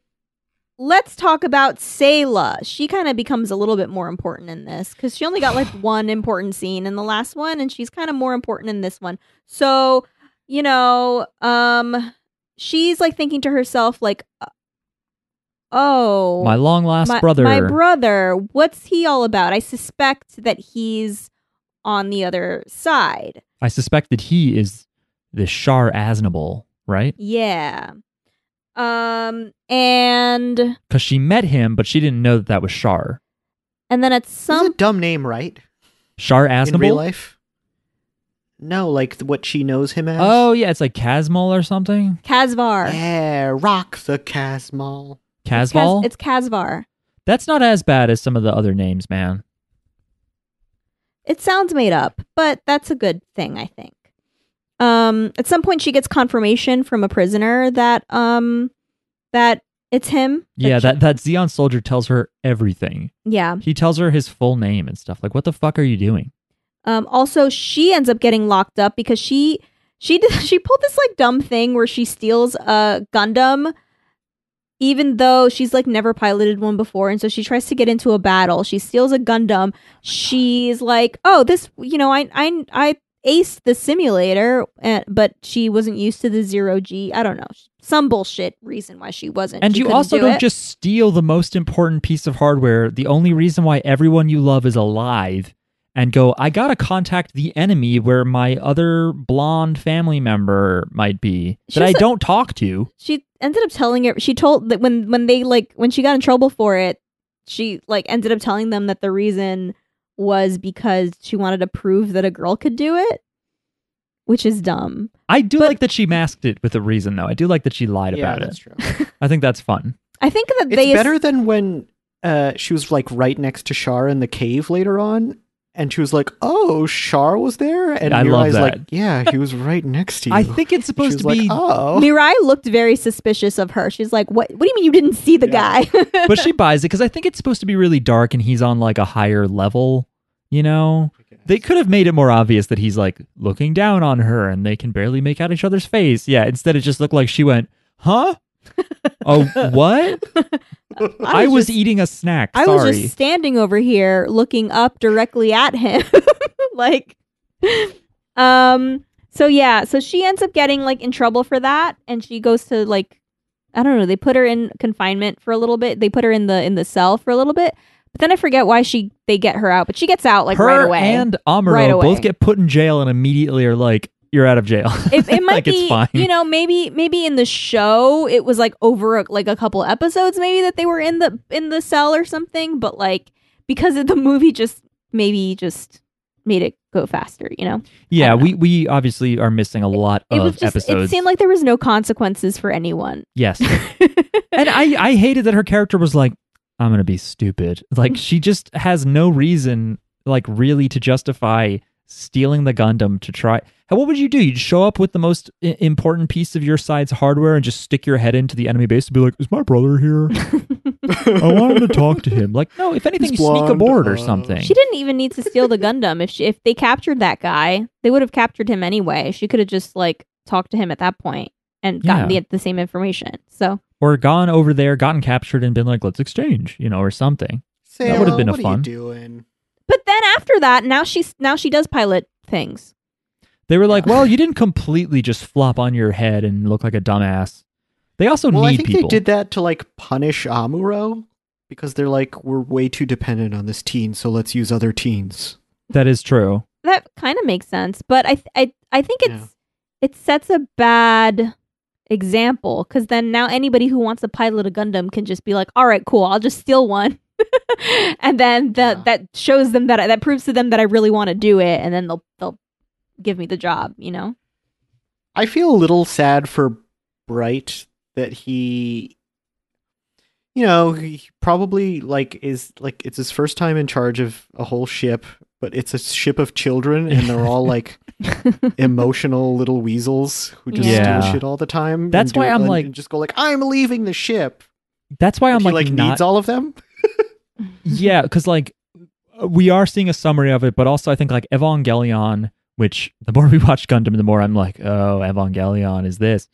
let's talk about Sayla. She kind of becomes a little bit more important in this because she only got like one important scene in the last one, and she's kind of more important in this one. So, you know, um, she's like thinking to herself, like, uh, oh, my long lost my, brother. my brother, what's he all about? I suspect that he's on the other side. I suspect that he is the Char Aznable, right? Yeah. Um, and because she met him, but she didn't know that that was Char. and then at It's some a dumb name, right? Char In real life. No, like th- what she knows him as. Oh yeah, it's like Casmal or something. Kazvar. yeah, rock the Casmal. It's Kaz- Casval. It's Kazvar. That's not as bad as some of the other names, man. It sounds made up, but that's a good thing, I think. Um, at some point, she gets confirmation from a prisoner that um that it's him. Yeah, she- that that Zeon soldier tells her everything. yeah. He tells her his full name and stuff. Like, what the fuck are you doing? Um, also, she ends up getting locked up because she she did, she pulled this like dumb thing where she steals a Gundam, even though she's like never piloted one before, and so she tries to get into a battle. She steals a Gundam. She's like, "Oh, this, you know, I I I aced the simulator, uh, but she wasn't used to the zero G. I don't know, some bullshit reason why she wasn't. And She you also do don't it. just steal the most important piece of hardware, the only reason why everyone you love is alive, and go, I gotta contact the enemy where my other blonde family member might be that I don't talk to. she ended up telling her she told that when when they like when she got in trouble for it she like ended up telling them that the reason was because she wanted to prove that a girl could do it which is dumb I do But- like that she masked it with a reason, though. I do like that she lied yeah, about that's it. true. I think that's fun. i think that It's they better than when uh, she was like right next to Char in the cave later on, and she was like, "Oh, Char was there," and I love Mirai's like, "Yeah, he was right next to you." I think it's supposed was to like, be, "Oh, mirai looked very suspicious of her she's like what what do you mean you didn't see the Yeah. guy but she buys it because I think it's supposed to be really dark and he's on like a higher level. You know, they could have made it more obvious that he's like looking down on her and they can barely make out each other's face. Yeah, instead it just looked like she went, "Huh? oh, what? I, was, just- eating a snack. I was just standing over here looking up directly at him. like um so yeah, so she ends up getting like in trouble for that and she goes to like I don't know, they put her in confinement for a little bit. They put her in the in the cell for a little bit. But then I forget why she they get her out, but she gets out like her right away. and Amuro Right away. both get put in jail and immediately are like, "You're out of jail." it, it might like be it's fine. you know maybe maybe in the show it was like over a, like a couple episodes maybe that they were in the in the cell or something but like because of the movie just maybe just made it go faster you know yeah, know. we we obviously are missing a lot it of was just episodes. it seemed like there was no consequences for anyone yes, and I I hated that her character was like, I'm gonna be stupid. Like she just has no reason, like really, to justify stealing the Gundam to try. How what would you do? You'd show up with the most I- important piece of your side's hardware and just stick your head into the enemy base and be like, "Is my brother here? I want him to talk to him." Like, no. If anything, He's you sneak blonde, aboard or uh, something. she didn't even need to steal the gundam if she if they captured that guy they would have captured him anyway she could have just like talked to him at that point and gotten Yeah. the, the same information so or gone over there, gotten captured, and been like, "Let's exchange," you know, or something. That would've been a what fun. Are you doing? But then after that now she's now she does pilot things They were like, "Well, you didn't completely just flop on your head and look like a dumbass." They also well, need I think people. they did that to like punish Amuro because they're like, "We're way too dependent on this teen, so let's use other teens." That is true. that kind of makes sense but i i i think it's Yeah. it sets a bad example because then now anybody who wants to pilot a gundam can just be like all right cool i'll just steal one and then that Yeah. that shows them that that proves to them that i really want to do it and then they'll they'll give me the job you know I feel a little sad for Bright that he you know, he probably like is like it's his first time in charge of a whole ship, but it's a ship of children and they're all like emotional little weasels who just Yeah. steal shit all the time. That's why it- I'm and like- just go like I'm leaving the ship. That's why I'm he like, like not. needs all of them. Yeah, because like we are seeing a summary of it, but also I think like Evangelion, which the more we watch Gundam, the more I'm like, oh, Evangelion is this.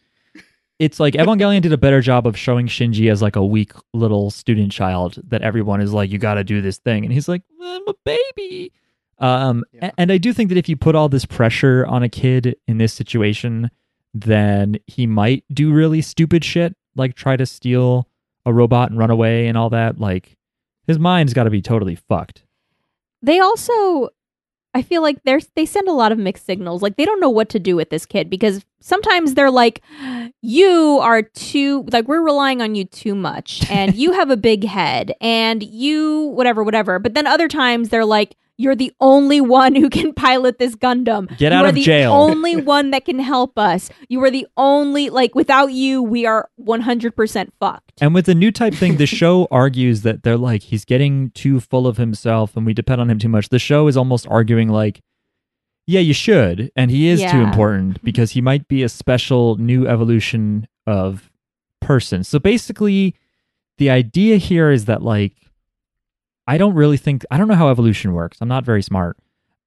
It's like Evangelion did a better job of showing Shinji as like a weak little student child that everyone is like, you got to do this thing, and he's like, I'm a baby. Um, Yeah. and I do think that if you put all this pressure on a kid in this situation, then he might do really stupid shit, like try to steal a robot and run away and all that. Like his mind's got to be totally fucked. they also i feel like there's they send a lot of mixed signals like they don't know what to do with this kid because sometimes they're like you are too like we're relying on you too much and you have a big head and you whatever whatever but then other times they're like you're the only one who can pilot this Gundam. Get you out are of the only one that can help us. You are the only like without you, we are 100% fucked. And with the new type thing, the show argues that they're like, he's getting too full of himself and we depend on him too much. The show is almost arguing like, Yeah, you should. And he is too important because he might be a special new evolution of person. So basically, the idea here is that like I don't really think I don't know how evolution works. I'm not very smart.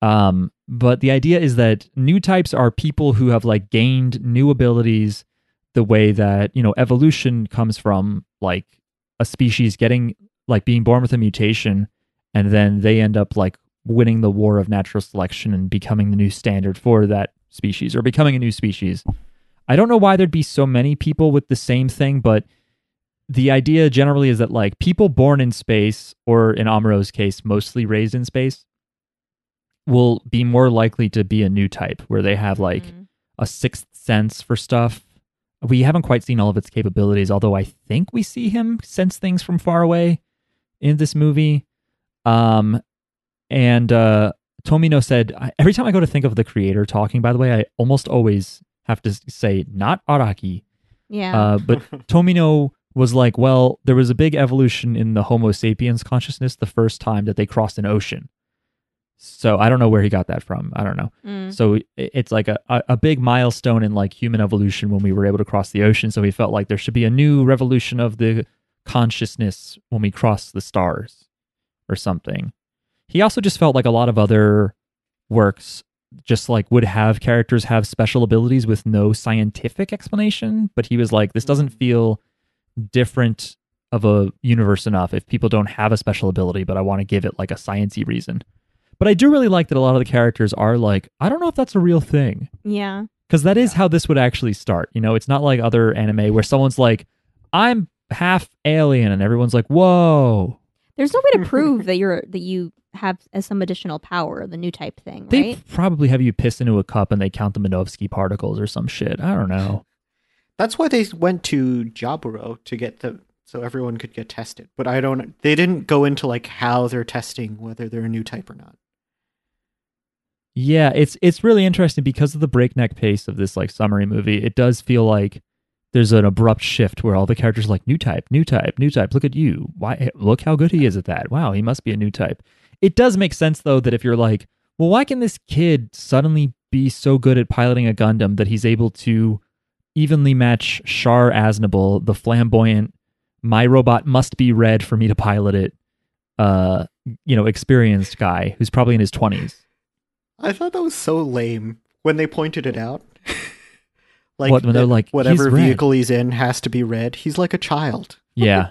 Um, but the idea is that new types are people who have like gained new abilities the way that, you know, evolution comes from like a species getting like being born with a mutation and then they end up like winning the war of natural selection and becoming the new standard for that species or becoming a new species. I don't know why there'd be so many people with the same thing, but the idea generally is that like people born in space, or in Amuro's case, mostly raised in space, will be more likely to be a new type where they have like Mhm. a sixth sense for stuff. We haven't quite seen all of its capabilities, although I think we see him sense things from far away in this movie. Um, and uh, Tomino said, every time I go to think of the creator talking, by the way, I almost always have to say, not Araki. yeah. Uh, but Tomino was like, well, there was a big evolution in the Homo sapiens consciousness the first time that they crossed an ocean. So I don't know where he got that from. I don't know. Mm. So it's like a, a, a big milestone in like human evolution when we were able to cross the ocean. So he felt like there should be a new revolution of the consciousness when we cross the stars or something. He also just felt like a lot of other works just like would have characters have special abilities with no scientific explanation, but he was like this doesn't feel different of a universe enough if people don't have a special ability, but I want to give it like a sciency reason. But I do really like that a lot of the characters are like, I don't know if that's a real thing. yeah. Because that is how this would actually start. You know, it's not like other anime where someone's like, I'm half alien, and everyone's like, whoa. There's no way to prove that you're that you have as some additional power, the new type thing, They right? probably have you piss into a cup and they count the Minovsky particles or some shit. I don't know. That's why they went to Jaburo to get the so everyone could get tested. But I don't. They didn't go into like how they're testing whether they're a new type or not. Yeah, it's it's really interesting because of the breakneck pace of this like summary movie. It does feel like there's an abrupt shift where all the characters are like new type, new type, new type. Look at you. Why look how good he is at that. Wow, he must be a new type. It does make sense though that if you're like, well, why can this kid suddenly be so good at piloting a Gundam that he's able to evenly match Char Aznable, the flamboyant my robot must be red for me to pilot it uh you know experienced guy who's probably in his 20s I thought that was so lame when they pointed it out. like What, when they're like, whatever "He's red." vehicle he's in has to be red. He's like a child. Yeah.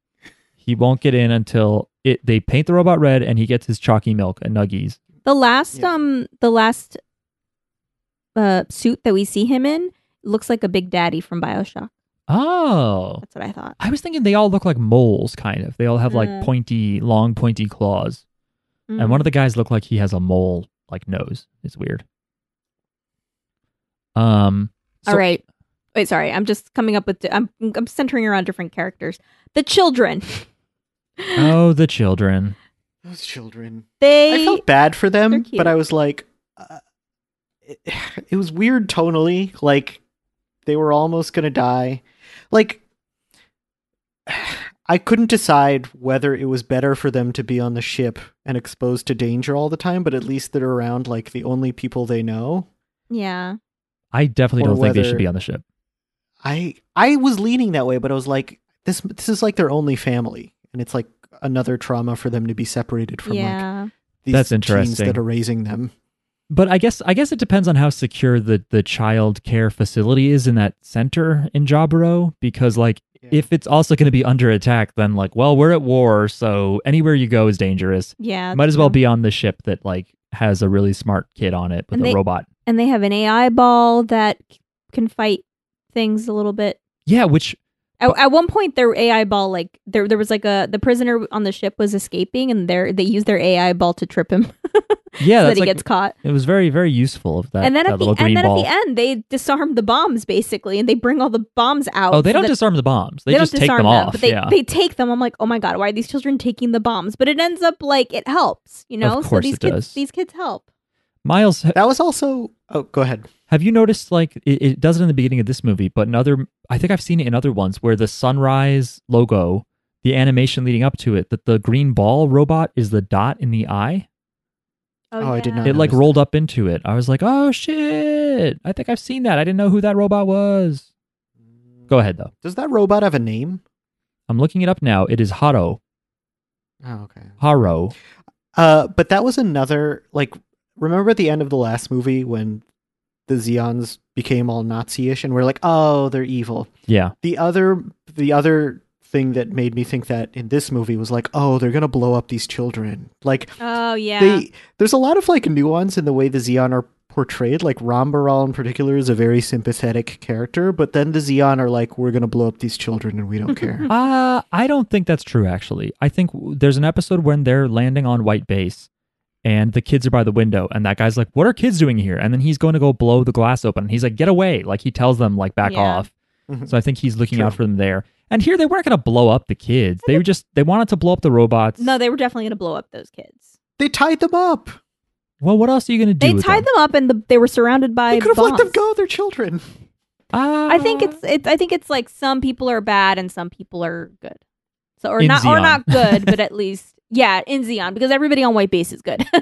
he won't get in until it they paint the robot red and he gets his chalky milk and nuggies. The last Yeah. um the last uh suit that we see him in looks like a big daddy from BioShock. Oh. That's what I thought. I was thinking they all look like moles kind of. They all have like Mm. pointy, long pointy claws. And one of the guys looked like he has a mole like nose. It's weird. Um so- All right. Wait, sorry. I'm just coming up with di- I'm I'm centering around different characters. The children. Oh, the children. Those children. They I felt bad for them, but I was like, uh, it, it was weird tonally. Like they were almost gonna die. Like I couldn't decide whether it was better for them to be on the ship and exposed to danger all the time, but at least they're around like the only people they know. Yeah. I definitely Or don't think they should be on the ship. I I was leaning that way, but I was like, this this is like their only family, and it's like another trauma for them to be separated from like yeah. these That's teens interesting. that are raising them. But I guess I guess it depends on how secure the the child care facility is in that center in Jaburo because like Yeah. if it's also going to be under attack then like well we're at war so anywhere you go is dangerous. Yeah. Might as well true. be on the ship that like has a really smart kid on it with And a they- robot. And they have an AI ball that can fight things a little bit. Yeah, which At, at one point, their AI ball, like there, there was like a the prisoner on the ship was escaping, and they they used their AI ball to trip him yeah, so that he like, gets caught. it was very very useful of that, and then that at the green and then ball. at the end, they disarm the bombs basically, and they bring all the bombs out. oh, they so don't that- disarm the bombs. They, don't just take disarm them off. but they yeah. they take them. I'm like, oh my god, why are these children taking the bombs? But it ends up like it helps, you know. Of so these it kids, does. these kids help. Miles, That was also. Oh, go ahead. Have you noticed like it, it does it in the beginning of this movie, but in other I think I've seen it in other ones where the sunrise logo, the animation leading up to it, that the green ball robot is the dot in the eye. Oh, I did not It like noticed rolled up into it. I was like, oh shit! I think I've seen that. I didn't know who that robot was. Go ahead though. Does that robot have a name? I'm looking it up now. It is Haro. Oh, okay. Haro. Uh, but that was another like. Remember at the end of the last movie when the Zeons became all Nazi-ish, and we're like, oh, they're evil. Yeah. The other, the other thing that made me think that in this movie was like, oh, they're gonna blow up these children. Like Oh yeah. they, there's a lot of like nuance in the way the Zeon are portrayed. Like Ramba Ral in particular is a very sympathetic character, but then the Zeon are like, we're gonna blow up these children and we don't care. Uh, I don't think that's true, actually. I think w- there's an episode when they're landing on White Base and the kids are by the window, and that guy's like, What are kids doing here? And then he's going to go blow the glass open. And he's like, Get away. Like, he tells them, like, back Yeah. off. Mhm. So I think he's looking True. out for them there. And here they weren't going to blow up the kids. They were just, they wanted to blow up the robots. no, they were definitely gonna blow up those kids. they tied them up. Well, what else are you going to do? They with tied them up and the, they were surrounded by They could have let them go. They're children. Uh, I think it's it's I think it's like some people are bad and some people are good. So or In not or not good, but at least yeah, in Zeon because everybody on White Base is good.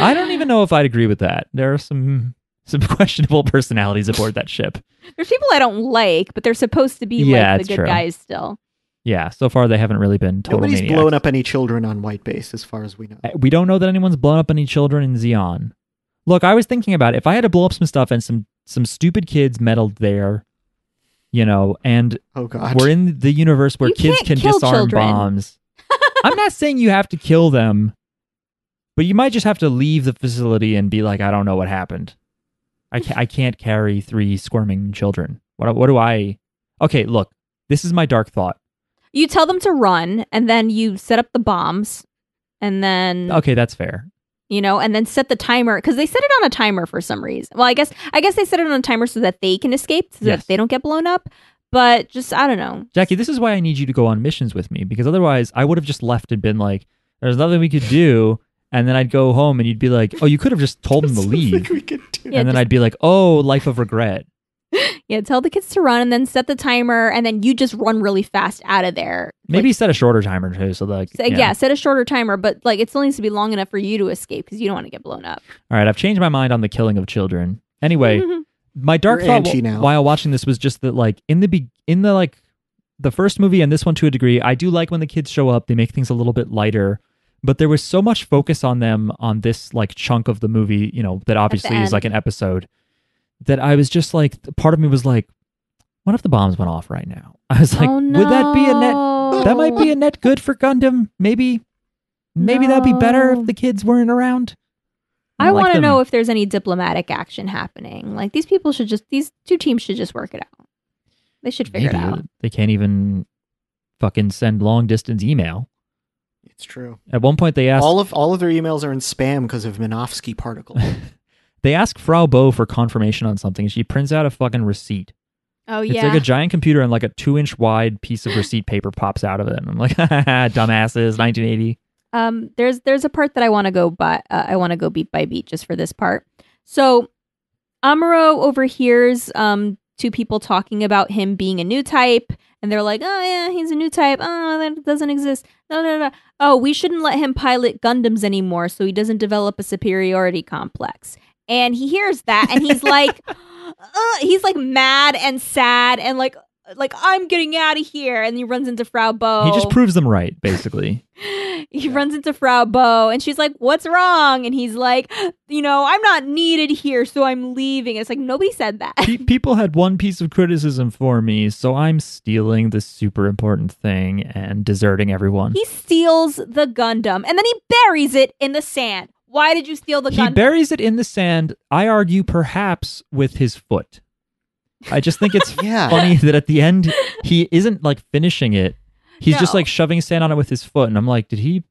I don't even know if I'd agree with that. There are some some questionable personalities aboard that ship. There's people I don't like, but they're supposed to be Yeah, like the good true. guys still. Yeah, so far they haven't really been total Nobody's maniacs. blown up any children on White Base, as far as we know. Uh, We don't know that anyone's blown up any children in Zeon. Look, I was thinking about it. if I had to blow up some stuff and some some stupid kids meddled there, you know, and Oh God. we're in the universe where You kids can't can kill disarm children. bombs. I'm not saying you have to kill them, but you might just have to leave the facility and be like, I don't know what happened. I can't, I can't carry three squirming children. What what do I? Okay, look, this is my dark thought. You tell them to run and then you set up the bombs and then Okay, that's fair. you know and then set the timer because they set it on a timer for some reason well i guess i guess they set it on a timer so that they can escape so Yes. that they don't get blown up but just i don't know Jackie, this is why I need you to go on missions with me because otherwise I would have just left and been like, "There's nothing we could do," and then I'd go home and you'd be like, "Oh, you could have just told them to leave," we could do. Yeah, and then just- I'd be like, "Oh, life of regret." yeah tell the kids to run and then set the timer and then you just run really fast out of there Maybe Like, set a shorter timer too, so like, so- yeah. set a shorter timer but like it still needs to be long enough for you to escape because you don't want to get blown up All right, I've changed my mind on the killing of children. Anyway, my dark You're thought anti now. while watching this was just that, like, in the be- in the like the first movie and this one to a degree, I do like when the kids show up. They make things a little bit lighter. But there was so much focus on them on this like chunk of the movie, you know, that obviously is like an episode. That I was just like, part of me was like, what if the bombs went off right now? I was like, oh, would that be a net? That might be a net good for Gundam. Maybe, maybe that'd be better if the kids weren't around. I like want to know if there's any diplomatic action happening. Like these people should just these two teams should just work it out. They should figure Maybe. it out. They can't even fucking send long distance email. It's true. At one point, they asked All of all of their emails are in spam because of Minovsky particle. they ask Frau Bo for confirmation on something. She prints out a fucking receipt. Oh yeah, It's like a giant computer and like a two inch wide piece of receipt paper pops out of it. And I'm like, dumbasses, 1980. um there's there's a part that I want to go by uh, I want to go beat by beat just for this part. So Amuro overhears um two people talking about him being a new type and they're like, "Oh yeah, he's a new type. Oh, that doesn't exist." No, no, no. Oh, we shouldn't let him pilot Gundams anymore so he doesn't develop a superiority complex. And he hears that and he's like uh, he's like mad and sad and like like I'm getting out of here and he runs into Frau Bo. He just proves them right, basically. he runs into Frau Bo and she's like, What's wrong? And he's like, You know, I'm not needed here, so I'm leaving. It's like, nobody said that. Pe- people had one piece of criticism for me, so I'm stealing the super important thing and deserting everyone. he steals the Gundam and then he buries it in the sand. Why did you steal the he Gundam? buries it in the sand, I argue, perhaps with his foot. I just think it's yeah. funny that at the end he isn't like finishing it. He's just like shoving sand on it with his foot, and I'm like, did he?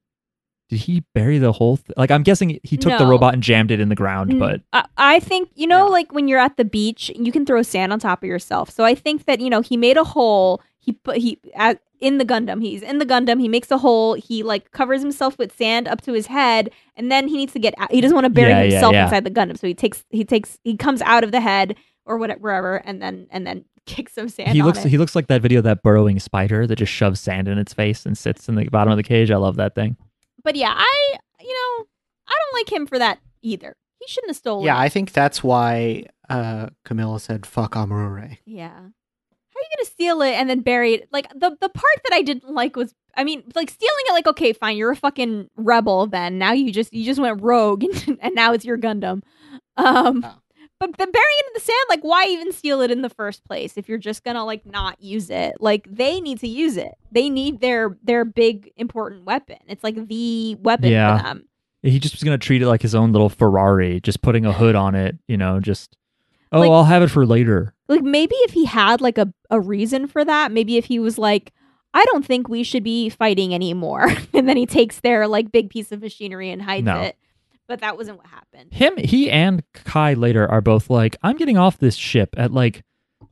Did he bury the whole? Th-? Like, I'm guessing he took the robot and jammed it in the ground, Mm, but I, I think you know, Yeah. like when you're at the beach, you can throw sand on top of yourself. So I think that you know he made a hole. He put he at, in the Gundam. He's in the Gundam. He makes a hole. He like covers himself with sand up to his head, and then he needs to get. out. He doesn't want to bury Yeah, yeah, himself yeah. inside the Gundam. So he takes he takes he comes out of the head or whatever, wherever, and then and then kick some sand. he on looks it. he looks like that video of that burrowing spider that just shoves sand in its face and sits in the bottom of the cage. I love that thing. but yeah, I you know I don't like him for that either. He shouldn't have stolen. Yeah. I think that's why uh, Camilla said "fuck Amuro." Yeah. How are you gonna steal it and then bury it? Like the the part that I didn't like was, I mean, like stealing it. Like, okay, fine, you're a fucking rebel. Then now you just you just went rogue, and, and now it's your Gundam. Um, Oh. But burying it in the sand, like, why even steal it in the first place if you're just gonna like not use it? Like, they need to use it. They need their their big important weapon. It's like the weapon Yeah. for them. He just was gonna treat it like his own little Ferrari, just putting a hood on it. You know, just oh, Like- I'll have it for later. like maybe if he had like a, a reason for that maybe if he was like i don't think we should be fighting anymore and then he takes their like big piece of machinery and hides No. it but that wasn't what happened. Him, he, and Kai later are both like, I'm getting off this ship at like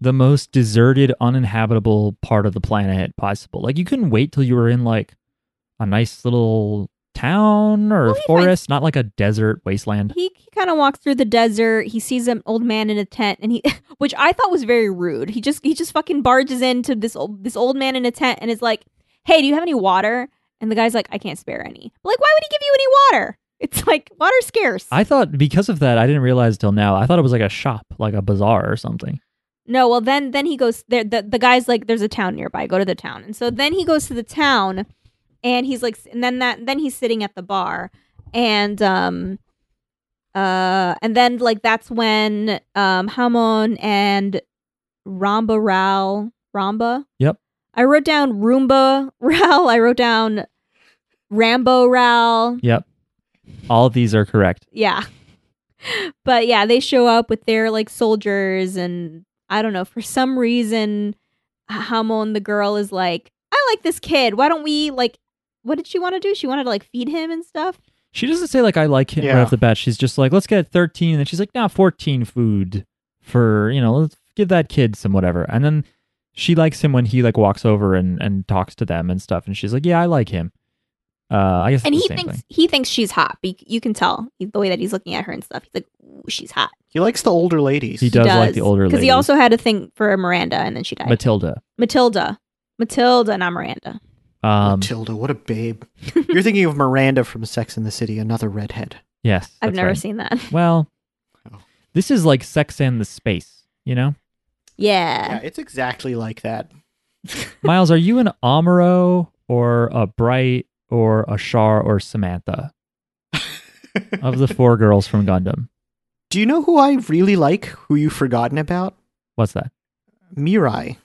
the most deserted, uninhabitable part of the planet possible. Like, you couldn't wait till you were in like a nice little town or Well, forest, not like a desert wasteland. he, he kind of walks through the desert. He sees an old man in a tent and he which i thought was very rude. He just he just fucking barges into this old this old man in a tent and is like hey do you have any water? And the guy's like i can't spare any. But like why would he give you any water it's like water scarce I thought because of that, I didn't realize till now. I thought it was like a shop, like a bazaar or something. No, well then then he goes there the, the guy's like there's a town nearby, go to the town. And so then he goes to the town and he's like and then that then he's sitting at the bar and um uh and then like that's when um Hamon and Ramba Ral Ramba? Yep. I wrote down Roomba Ral, I wrote down Rambo Ral. Yep. All of these are correct. Yeah. But yeah, they show up with their like soldiers and I don't know, for some reason Hamon the girl is like, I like this kid. Why don't we like what did she want to do? She wanted to like feed him and stuff. She doesn't say like I like him right off the bat. She's just like, let's get 13, and then she's like, now 14 food for you know, let's give that kid some whatever. And then she likes him when he like walks over and and talks to them and stuff. And she's like, yeah, I like him. Uh, I guess And he thinks thing. he thinks she's hot. You can tell the way that he's looking at her and stuff. He's like, she's hot. He likes the older ladies. He does like the older ladies because he also had a thing for Miranda and then she died. Matilda. Matilda, Matilda, not Miranda. Um, Matilda, what a babe. You're thinking of Miranda from Sex and the City, another redhead. yes, I've never right. seen that. Well, Oh. this is like Sex and the Space. You know, Yeah. Yeah, it's exactly like that. Miles, are you an Amuro or a Bright or a Char or Samantha of the four girls from Gundam? Do you know who I really like? Who you've forgotten about? What's that? Mirai.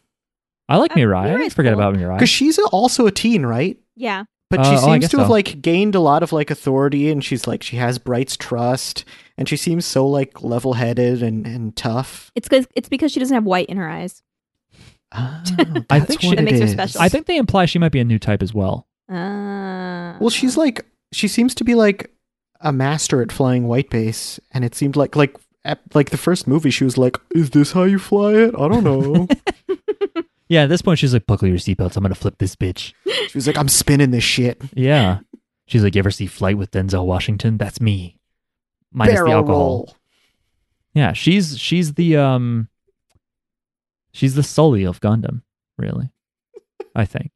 I like Uh, Mirai. I Mirai's didn't forget cool. about Mirai. Because she's also a teen, right? Yeah. But Uh, she oh, seems guess to have so. like gained a lot of like authority, and she's like she has Bright's trust, and she seems so like level headed and and tough. It's cause it's because she doesn't have white in her eyes. Oh, I that's think she- That it makes her special. I think they imply she might be a new type as well. Uh, Well, she's like she seems to be like a master at flying white base, and it seemed like like at, like the first movie, she was like, "Is this how you fly it? I don't know." Yeah, at this point she's like, buckle your seatbelts. I'm gonna flip this bitch. she was like, "I'm spinning this shit." Yeah. She's like, you ever see Flight with Denzel Washington? That's me. Minus Barrel the alcohol. roll. Yeah, she's she's the um she's the Sully of Gundam, really. I think.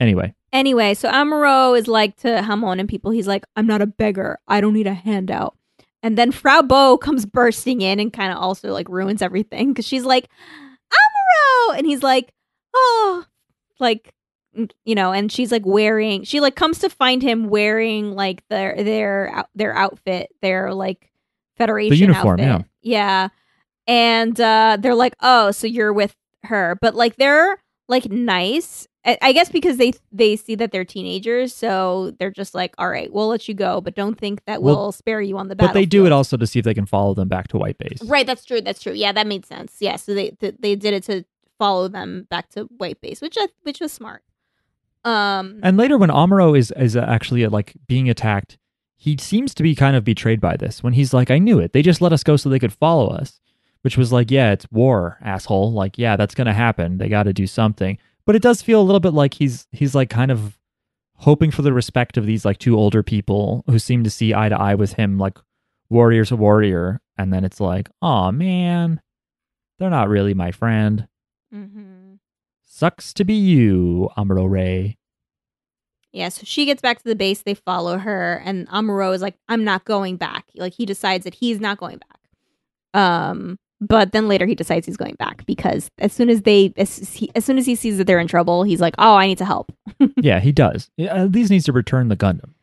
Anyway, Anyway, so Amuro is like to Hamon and people, he's like, I'm not a beggar. I don't need a handout. And then Frau Bo comes bursting in and kind of also like ruins everything because she's like, Amuro! And he's like, oh, like, you know, and she's like wearing, she like comes to find him wearing like their, their, their outfit, their like Federation uniform, outfit. Yeah. And uh, they're like, oh, so you're with her. But like, they're like nice. I guess because they they see that they're teenagers, so they're just like, "All right, we'll let you go, but don't think that Well, we'll spare you on the battle. but they do it also to see if they can follow them back to White Base. Right, that's true. That's true. Yeah, that made sense. Yeah, so they th- they did it to follow them back to White Base, which I, which was smart. Um, And later, when Amuro is is actually like being attacked, he seems to be kind of betrayed by this. When he's like, "I knew it. They just let us go so they could follow us," which was like, "Yeah, it's war, asshole. Like, yeah, that's gonna happen. They got to do something." But it does feel a little bit like he's he's like kind of hoping for the respect of these like two older people who seem to see eye to eye with him, like warrior to warrior. And then it's like, "Oh man, they're not really my friend." mhm. Sucks to be you, Amuro Ray. Yeah, so she gets back to the base. They follow her, and Amuro is like, "I'm not going back." Like he decides that he's not going back. Um, but then later he decides he's going back because as soon as they, as, he, as soon as he sees that they're in trouble, he's like, "Oh, I need to help." yeah, he does. He At least needs to return the Gundam.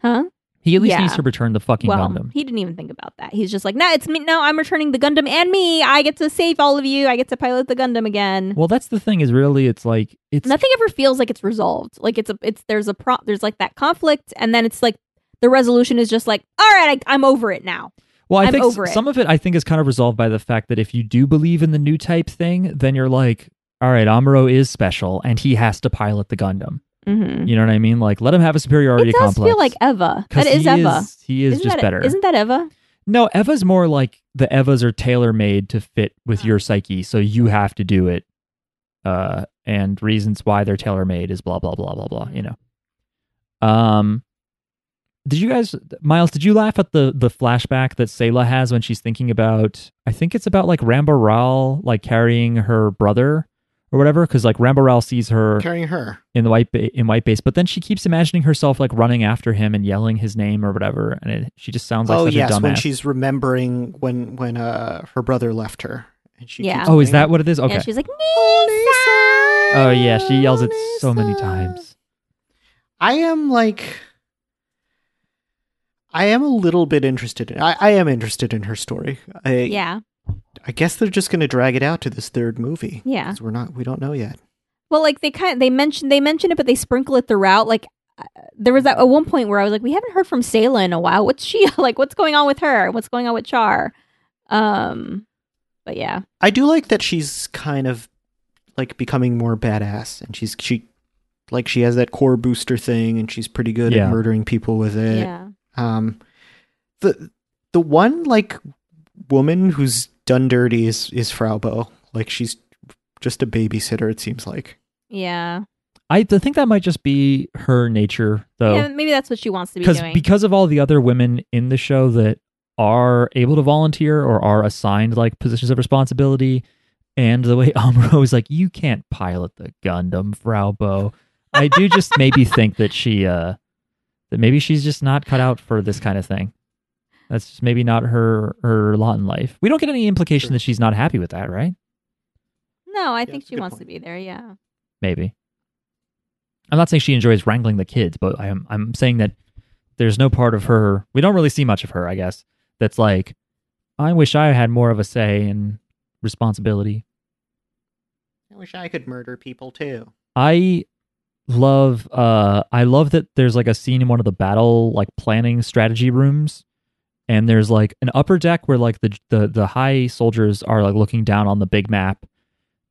Huh? He at least Yeah. needs to return the fucking well, Gundam. he didn't even think about that. He's just like, "No, it's me. No, I'm returning the Gundam and me. I get to save all of you. I get to pilot the Gundam again." Well, that's the thing. Is really, it's like it's Nothing ever feels like it's resolved. Like it's a, it's there's a pro, there's like that conflict, and then it's like the resolution is just like, "All right, I, I'm over it now." Well, I I'm think over s- it. some of it I think is kind of resolved by the fact that if you do believe in the new type thing, then you're like, all right, Amuro is special and he has to pilot the Gundam. Mm-hmm. You know what I mean? Like, let him have a superiority It does complex. feel like Eva. That is he Eva. Is, he is Isn't just that, better. Isn't that Eva? no, Eva's more like the Evas are tailor made to fit with your psyche, so you have to do it. Uh, and reasons why they're tailor made is blah blah blah blah blah. You know. Um, did you guys, Miles? Did you laugh at the the flashback that Sayla has when she's thinking about? I think it's about like Rambo Ral like carrying her brother or whatever, because like Rambo Ral sees her Carrying her. in the white ba- in white base, but then she keeps imagining herself like running after him and yelling his name or whatever, and it, she just sounds like oh such yes, a dumbass. when she's remembering when when uh her brother left her. And she Yeah. oh, is that what it is? Okay. Yeah, she's like, "Lisa, oh yeah, she yells it so many times. I am like I am a little bit interested in I, I am interested in her story. I yeah, I guess they're just gonna drag it out to this third movie. yeah. 'cause we're not we don't know yet. Well, like they kind of they mention they mention it, but they sprinkle it throughout. Like uh, there was that at one point where I was like, we haven't heard from Sayla in a while. What's she like? What's going on with her? What's going on with Char? Um, but yeah, I do like that she's kind of like becoming more badass and she's she like she has that core booster thing and she's pretty good Yeah. at murdering people with it. yeah. Um the the one like woman who's done dirty is is Frau Bo. Like she's just a babysitter it seems like. Yeah. I think that might just be her nature, though. yeah, maybe that's what she wants to be because doing. because of all the other women in the show that are able to volunteer or are assigned like positions of responsibility and the way Amuro is like you can't pilot the Gundam Frau Bo I do just maybe think that she uh that maybe she's just not cut out for this kind of thing that's just maybe not her her lot in life we don't get any implication Sure. that she's not happy with that right no, I Yeah, think she wants point. to be there. Yeah. maybe I'm not saying she enjoys wrangling the kids but I'm I'm saying that there's no part of her we don't really see much of her I guess that's like I wish I had more of a say and responsibility. I wish I could murder people too. I love uh I love that there's like a scene in one of the battle like planning strategy rooms and there's like an upper deck where like the the the high soldiers are like looking down on the big map.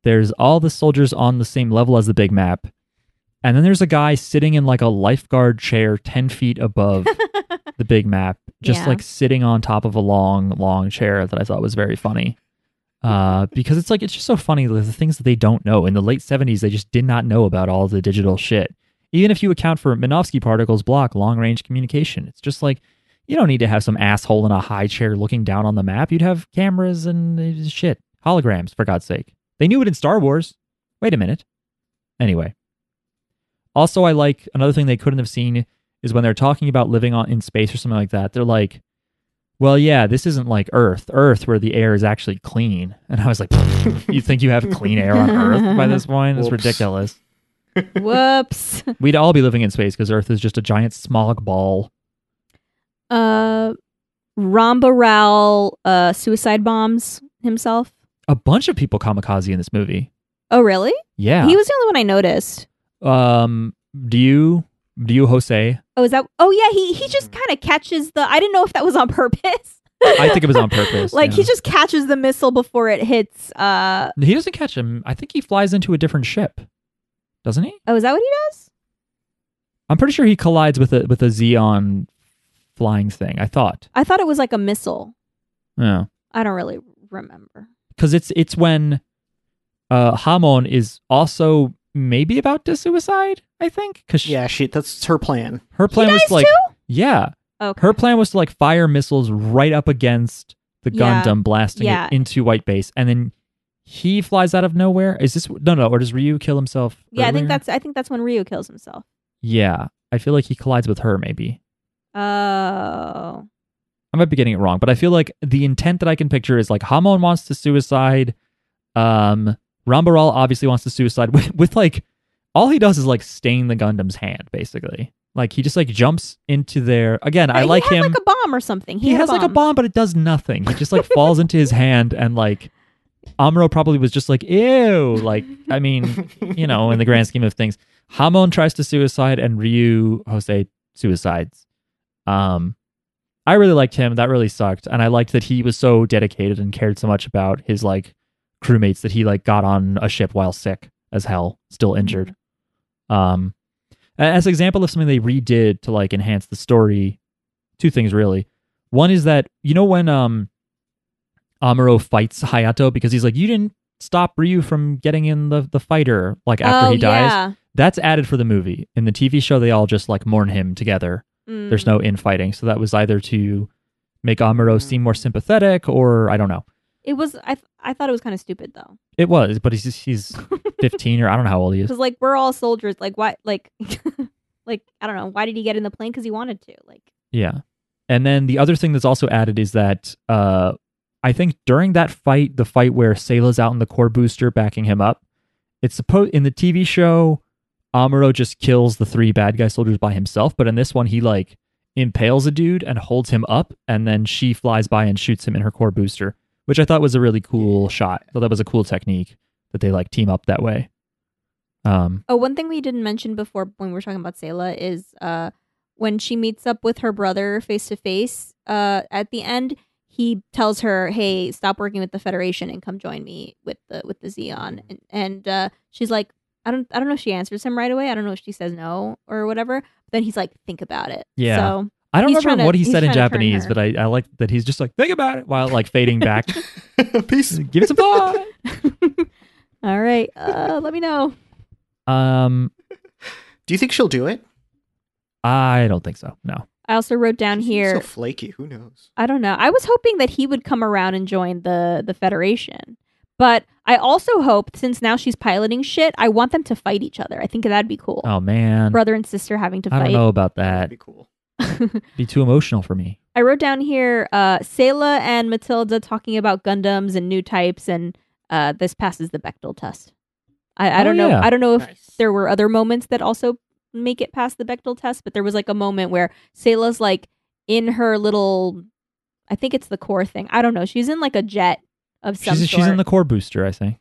There's all the soldiers on the same level as the big map. And then there's a guy sitting in like a lifeguard chair 10 feet above the big map, just Yeah. like sitting on top of a long, long chair that I thought was very funny. Uh, because it's like it's just so funny the things that they don't know. In the late seventies, they just did not know about all the digital shit. Even if you account for Minovsky particles block long range communication, it's just like you don't need to have some asshole in a high chair looking down on the map. You'd have cameras and uh, shit, holograms for God's sake. They knew it in Star Wars. Wait a minute. Anyway, also I like another thing they couldn't have seen is when they're talking about living on in space or something like that. They're like, "Well, yeah, this isn't like Earth. Earth, where the air is actually clean." And I was like, "You think you have clean air on Earth by this point? It's Whoops. ridiculous. Whoops. We'd all be living in space because Earth is just a giant smog ball." Uh, Ramba Ral uh, suicide bombs himself. A bunch of people kamikaze in this movie. Oh, really? Yeah. He was the only one I noticed. um. Do you? Do you, Jose? Oh, is that? Oh, yeah. He he just kind of catches the. I didn't know if that was on purpose. I think it was on purpose. like yeah. he just catches the missile before it hits. Uh He doesn't catch him. I think he flies into a different ship. Doesn't he? oh, is that what he does? I'm pretty sure he collides with a with a Zeon flying thing. I thought. I thought it was like a missile. Yeah. I don't really remember. Because it's it's when uh Hamon is also maybe about to suicide, I think. Because Yeah, she that's her plan. her plan was to like too? Yeah. Okay. Her plan was to like fire missiles right up against the Yeah. Gundam, blasting Yeah. it into White Base, and then he flies out of nowhere. Is this no no? Or does Ryu kill himself? yeah, I think that's I think that's when Ryu kills himself. Yeah, I feel like he collides with her. Maybe Oh. I might be getting it wrong, but I feel like the intent that I can picture is like Hamon wants to suicide. Um, Ramba Ral obviously wants to suicide with, with like all he does is like stain the Gundam's hand, basically. Like he just like jumps into their again. I He like him. like a bomb or something. He, he has like a bomb. bomb, but it does nothing. He just like falls into his hand, and like Amuro probably was just like, ew. Like, I mean, you know, in the grand scheme of things, Hamon tries to suicide, and Ryu Jose suicides. Um, I really liked him. That really sucked, and I liked that he was so dedicated and cared so much about his like crewmates that he like got on a ship while sick as hell, still injured. Um, as an example of something they redid to like enhance the story, two things really. One is that you know when um Amuro fights Hayato because he's like, you didn't stop Ryu from getting in the the fighter like after oh, he dies. Yeah. That's added for the movie. In the TV show, they all just like mourn him together. There's Mm. no infighting, so that was either to make Amuro seem more sympathetic or I don't know. It was. I. th- I thought it was kind of stupid though, It was, but he's he's 15 or I don't know how old he is. because like we're all soldiers. Like why? Like, like I don't know. Why did he get in the plane? Because he wanted to. Like. Yeah. And then the other thing that's also added is that uh I think during that fight, the fight where Sayla's out in the core booster backing him up, it's supposed in the TV show, Amuro just kills the three bad guy soldiers by himself, but in this one he like impales a dude and holds him up and then she flies by and shoots him in her core booster, which I thought was a really cool shot. I thought that was a cool technique that they like team up that way. Um Oh, one thing we didn't mention before when we were talking about Sayla is uh when she meets up with her brother face to face. Uh, at the end, he tells her, "Hey, stop working with the Federation and come join me with the with the Zeon." And, and uh, she's like, "I don't, I don't know." if She answers him right away. I don't know if she says no or whatever. But then he's like, "Think about it." Yeah. So I don't He's remember to- what he said in trying to turn Japanese, but I, I like that he's just like, think about it while like fading back. Peace. Give it some thought. all right, uh, let me know. Um, Do you think she'll do it? I don't think so. No. I also wrote down She's here. so flaky. Who knows? I don't know. I was hoping that he would come around and join the the Federation. But I also hope since now she's piloting shit, I want them to fight each other. I think that'd be cool. Oh man, Brother and sister having to fight. I don't know about that. That'd be cool. Be too emotional for me. I wrote down here uh Sayla and Matilda talking about Gundams and new types and uh this passes the Bechdel test. I, I Oh, don't know yeah. I don't know if Nice. there were other moments that also make it past the Bechdel test, but there was like a moment where Sayla's like in her little I think it's the core thing. I don't know. She's in like a jet of some She's sort. she's in the core booster, I think.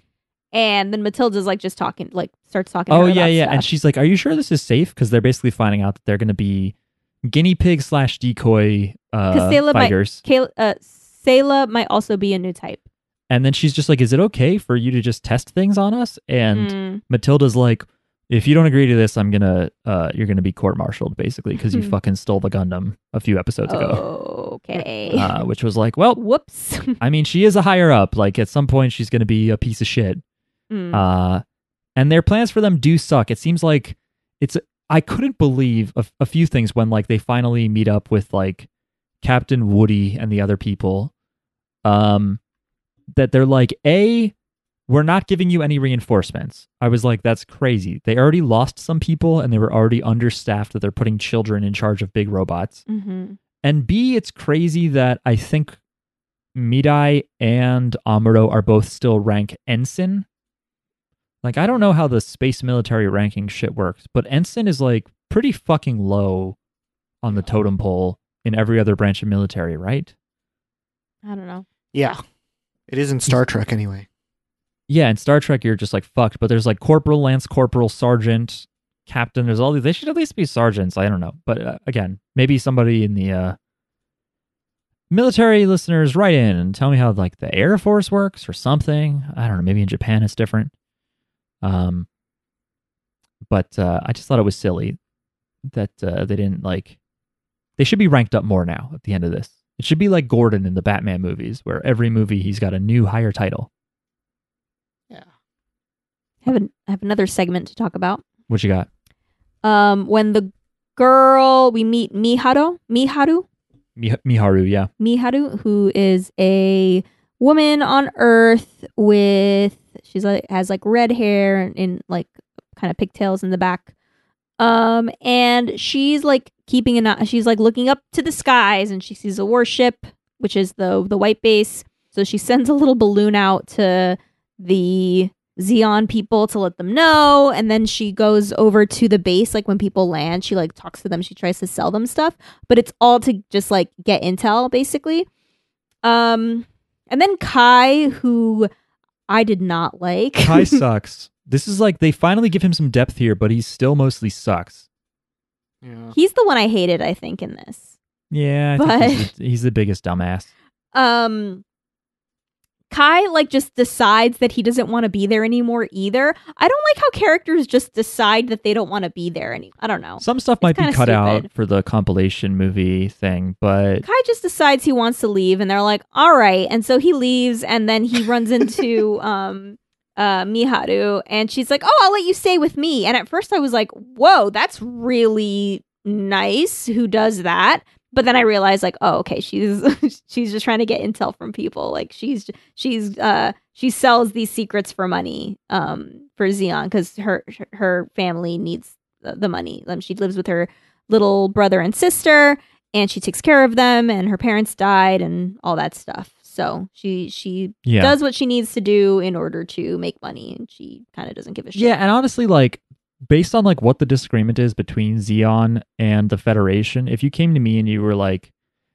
and then Matilda's like just talking, like starts talking. to Oh her yeah, about yeah. stuff. And she's like, "Are you sure this is safe?" Because they're basically finding out that they're going to be guinea pig slash decoy uh, might- fighters. Sayla, uh, might also be a new type. And then she's just like, "Is it okay for you to just test things on us?" And Mm. Matilda's like, "If you don't agree to this, I'm gonna, uh, you're gonna be court-martialed basically because you Hmm. fucking stole the Gundam a few episodes ago." Okay. Uh, which was like, well, Whoops. I mean, she is a higher up. Like at some point, she's gonna be a piece of shit. Mm. Uh, and their plans for them do suck. It seems like it's. I couldn't believe a, a few things when like they finally meet up with like Captain Woody and the other people. Um, that they're like, a, we're not giving you any reinforcements. I was like, that's crazy. They already lost some people and they were already understaffed. That they're putting children in charge of big robots. hmm And B, it's crazy that I think Mirai and Amuro are both still rank ensign. Like, I don't know how the space military ranking shit works, but ensign is like pretty fucking low on the totem pole in every other branch of military, right? I don't know. Yeah. It is in Star Trek anyway. Yeah, in Star Trek, you're just like fucked, but there's like corporal, lance corporal, sergeant, captain. There's all these. They should at least be sergeants. I don't know. But uh, again, maybe somebody in the uh, military listeners write in and tell me how like the Air Force works or something. I don't know. Maybe in Japan it's different. Um, but uh, I just thought it was silly that uh, they didn't like. They should be ranked up more now at the end of this. It should be like Gordon in the Batman movies, where every movie he's got a new higher title. Yeah. I have, an, I have another segment to talk about. What you got? Um, when the girl we meet Miharu, Miharu, Mi- Miharu, yeah. Miharu, who is a woman on Earth with she's like has like red hair and in like kind of pigtails in the back. Um, and she's like keeping an eye. She's like looking up to the skies, and she sees a warship, which is the the white base. So she sends a little balloon out to the Zeon people to let them know, and then she goes over to the base. Like when people land, she like talks to them. She tries to sell them stuff, but it's all to just like get intel, basically. Um, and then Kai, who I did not like. Kai sucks. This is like they finally give him some depth here, but he still mostly sucks. Yeah. He's the one I hated, I think, in this. Yeah, I But- think he's, the, he's the biggest dumbass. Um Kai like just decides that he doesn't want to be there anymore either. I don't like how characters just decide that they don't want to be there any I don't know. Some stuff might be cut out for the compilation movie thing, but Kai just decides he wants to leave and they're like, "All right." And so he leaves and then he runs into um uh Miharu and she's like, "Oh, I'll let you stay with me." And at first I was like, "Whoa, that's really nice. Who does that?" But then I realized like, "Oh, okay, she's she's just trying to get intel from people. Like she's she's uh she sells these secrets for money um for Zeon cuz her her family needs the, the money. Um, she lives with her little brother and sister and she takes care of them and her parents died and all that stuff so she she yeah. does what she needs to do in order to make money and she kind of doesn't give a shit Yeah, and honestly, like based on like what the disagreement is between Zeon and the Federation, if you came to me and you were like,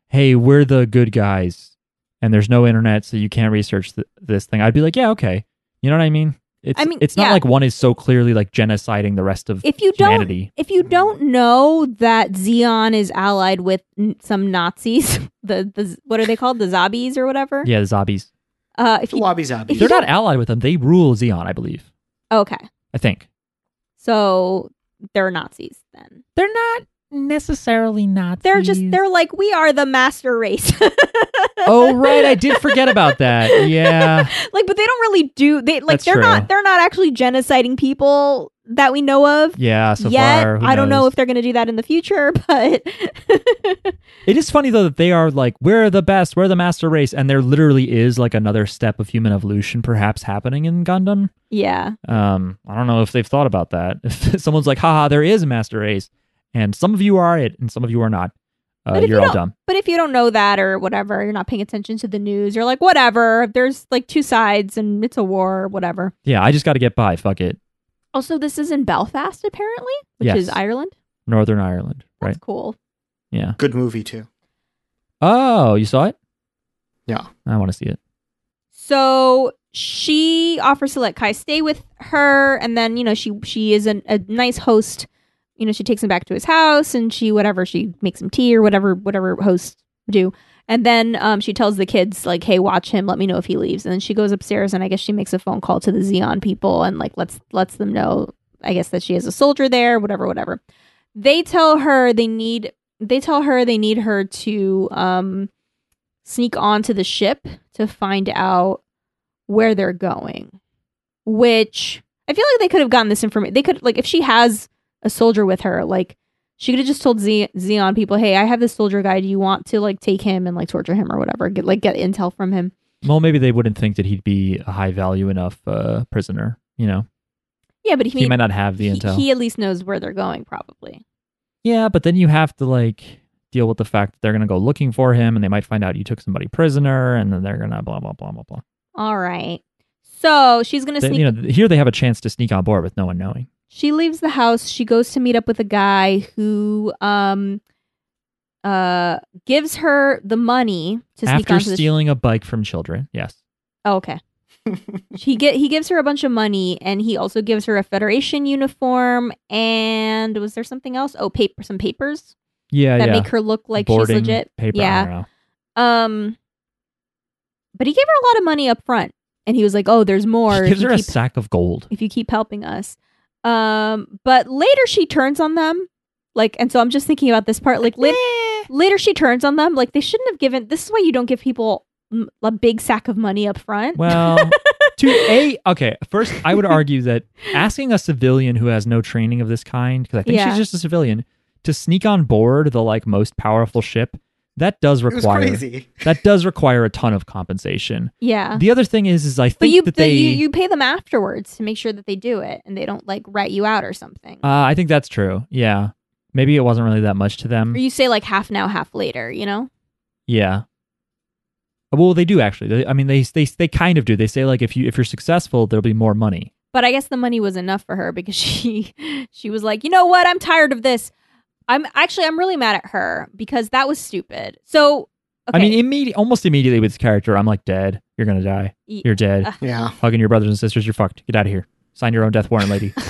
"Hey, we're the good guys," and there's no internet, so you can't research th- this thing, I'd be like, "Yeah, okay." You know what I mean? It's I mean, it's not yeah. like one is so clearly like genociding the rest of if you don't if you don't know that Zeon is allied with n- some Nazis the the what are they called the zombies or whatever Yeah, the zombies. uh if The you lobby zombie. if you They're not allied with them. They rule Zeon, I believe. okay I think. So they're Nazis then They're not necessarily Nazis. they're just they're like we are the master race Oh right, I did forget about that. Yeah. like but they don't really do they like That's they're true. not they're not actually genociding people that we know of Yeah, so yet far. i don't know if they're going to do that in the future but It is funny though that they are like, we're the best, we're the master race, and there literally is like another step of human evolution perhaps happening in Gundam. yeah Um, I don't know if they've thought about that. If someone's like, haha, there is a master race, and some of you are it, and some of you are not. Uh, But if you're you all dumb. but if you don't know that or whatever you're not paying attention to the news you're like whatever there's like two sides and it's a war or whatever Yeah, I just got to get by. Fuck it. Also this is in belfast apparently which Yes. is ireland Northern Ireland, that's right? cool Yeah. Good movie too. Oh, you saw it? Yeah. I want to see it. So she offers to let Kai stay with her, and then you know she she is an, a nice host. You know she takes him back to his house, and she whatever she makes him tea or whatever whatever hosts do. And then um, she tells the kids like, "Hey, watch him. Let me know if he leaves." And then she goes upstairs, and I guess she makes a phone call to the Zeon people and like lets lets them know. I guess that she has a soldier there, whatever, whatever. They tell her they need. They tell her they need her to um, sneak onto the ship to find out where they're going. Which I feel like they could have gotten this information. They could like if she has a soldier with her, like she could have just told Ze- Zeon people, "Hey, I have this soldier guy. Do you want to like take him and like torture him or whatever? Get like get intel from him." Well, maybe they wouldn't think that he'd be a high value enough uh, prisoner. You know, Yeah, but he, he might not have the he, intel. he at least knows where they're going, probably. Yeah, but then you have to like deal with the fact that they're gonna go looking for him, and they might find out you took somebody prisoner, and then they're gonna blah blah blah blah blah. All right. So she's gonna sneak. you know, here they have a chance to sneak on board with no one knowing. She leaves the house she goes to meet up with a guy who um uh gives her the money to sneak After onto the stealing a bike from children, yes. oh, okay he get he gives her a bunch of money and he also gives her a federation uniform and was there something else oh paper some papers Yeah, that yeah. make her look like Boarding she's legit Paper, yeah um but he gave her a lot of money up front and he was like oh there's more She gives her a sack of gold. if you keep helping us. Um, but later she turns on them. Like, and so I'm just thinking about this part. Like, later, later she turns on them. Like, they shouldn't have given. This is why you don't give people mm, a big sack of money up front. Well, to a okay. First, I would argue that asking a civilian who has no training of this kind, because I think Yeah. she's just a civilian, to sneak on board the like most powerful ship that does It was require crazy. that does require a ton of compensation. Yeah. The other thing is, is I But think you, that the- they. you you pay them afterwards to make sure that they do it and they don't like rat you out or something. uh, I think that's true. Yeah, maybe it wasn't really that much to them. or you say like half now, half later. You know. Yeah. Well, they do actually. They, I mean, they they they kind of do. They say like if you if you're successful, there'll be more money. But I guess the money was enough for her because she she was like, you know what? I'm tired of this. I'm actually I'm really mad at her because that was stupid. So okay, I mean, immediate, almost immediately with this character, I'm like, dead. You're gonna die. You're dead. Yeah. Hugging your brothers and sisters. You're fucked. Get out of here. Sign your own death warrant, lady.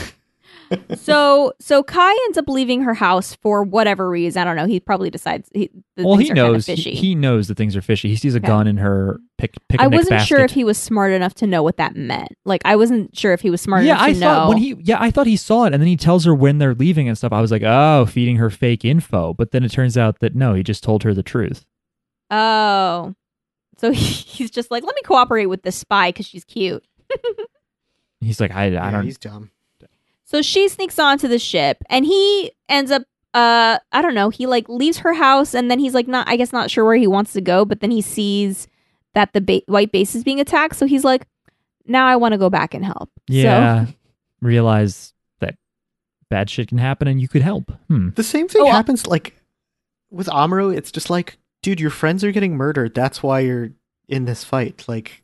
so so Kai ends up leaving her house for whatever reason. I don't know. He probably decides. He, the well, he are kinda knows. He, he knows that things are fishy. He sees a Okay. gun in her pick. pick I wasn't sure if he was smart enough to know what that meant. Like I wasn't sure if he was smart yeah, enough to I thought know. when he yeah, I thought he saw it and then he tells her when they're leaving and stuff. I was like, "Oh, feeding her fake info." But then it turns out that no, he just told her the truth. oh, so he's just like, let me cooperate with this spy because she's cute. He's like, "I I yeah, don't He's dumb. So she sneaks onto the ship and he ends up uh I don't know, he like leaves her house and then he's like not I guess not sure where he wants to go, but then he sees that the ba- white base is being attacked, so he's like now I want to go back and help. yeah, realize that bad shit can happen and you could help." Hmm. The same thing Oh, happens like with Amuro. It's just like, dude, your friends are getting murdered. That's why you're in this fight. Like,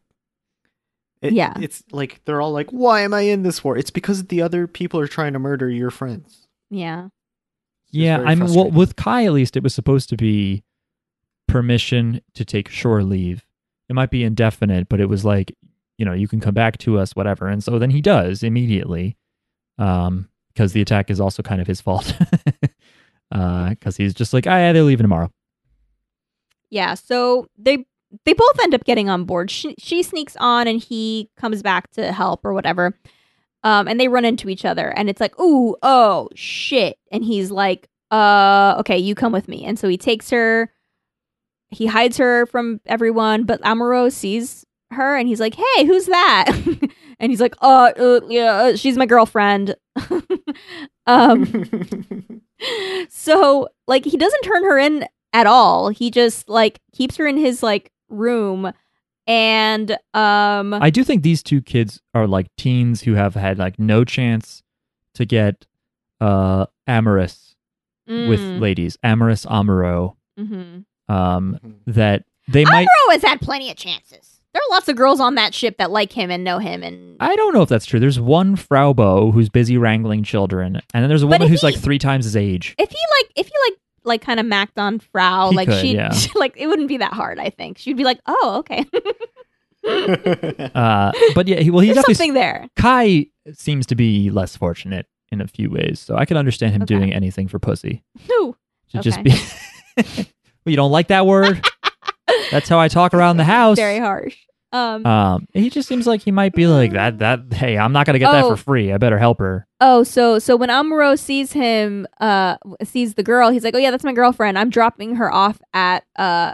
it- Yeah. it's like they're all like, why am I in this war? It's because the other people are trying to murder your friends. So yeah. Yeah, I mean, well, with Kai at least, it was supposed to be permission to take shore leave. It might be indefinite, but it was like, you know, you can come back to us, whatever. And so then he does immediately, um, because the attack is also kind of his fault, because he's just like, ah, yeah, they're leaving tomorrow. Yeah, so they they both end up getting on board. She, she sneaks on and he comes back to help or whatever. Um, and they run into each other and it's like, ooh, oh shit. And he's like, uh, okay, you come with me. And so he takes her, he hides her from everyone, but Amuro sees her and he's like, hey, who's that? and he's like, uh, uh yeah, uh, she's my girlfriend. um, so like he doesn't turn her in at all. He just like keeps her in his like room and um I do think these two kids are like teens who have had like no chance to get uh amorous with mm, ladies, amorous amoro. mhm. Um, that they might. Amuro has had plenty of chances. There are lots of girls on that ship that like him and know him and I don't know if that's true. There's one Frau Bo who's busy wrangling children, and then there's a woman who's he- like three times his age. if he like if he like like kind of macked on Frau, He like could, she yeah. like it wouldn't be that hard, I think. She'd be like, "Oh, okay." Uh, but yeah, he, well, he's There's definitely something there. Kai seems to be less fortunate in a few ways, so I can understand him Okay. doing anything for pussy. Ooh. To just be. well, you don't like that word? That's how I talk around the house. Very harsh. Um Um, he just seems like he might be like that. That hey, I'm not gonna get that Oh. for free. I better help her. Oh, so so when Amuro sees him, uh, sees the girl, he's like, "Oh yeah, that's my girlfriend. I'm dropping her off at uh,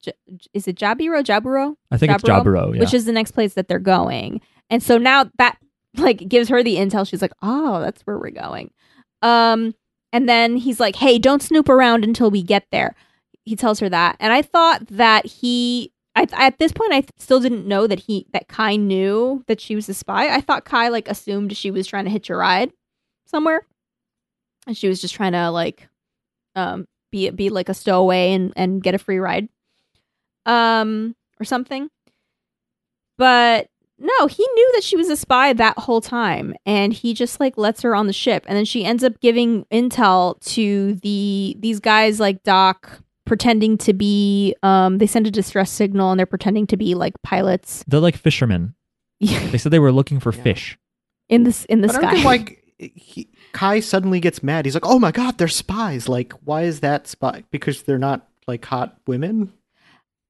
J- is it Jaburo? Jaburo, I think it's Jaburo, Jaburo. Yeah. which is the next place that they're going." And so now that like gives her the intel. She's like, "Oh, that's where we're going." Um, and then he's like, "Hey, don't snoop around until we get there." He tells her that, and I thought that he. I, at this point, I still didn't know that he that Kai knew that she was a spy. I thought Kai like assumed she was trying to hitch a ride somewhere, and she was just trying to like, um, be be like a stowaway and and get a free ride, um, or something. But no, he knew that she was a spy that whole time, and he just like lets her on the ship, and then she ends up giving intel to the these guys like Doc pretending to be um they send a distress signal and they're pretending to be like pilots They're like fishermen. They said they were looking for Yeah. fish. in this in the But aren't sky they like he, Kai suddenly gets mad. He's like, "Oh my god, they're spies!" Like, why is that spy? Because they're not like hot women.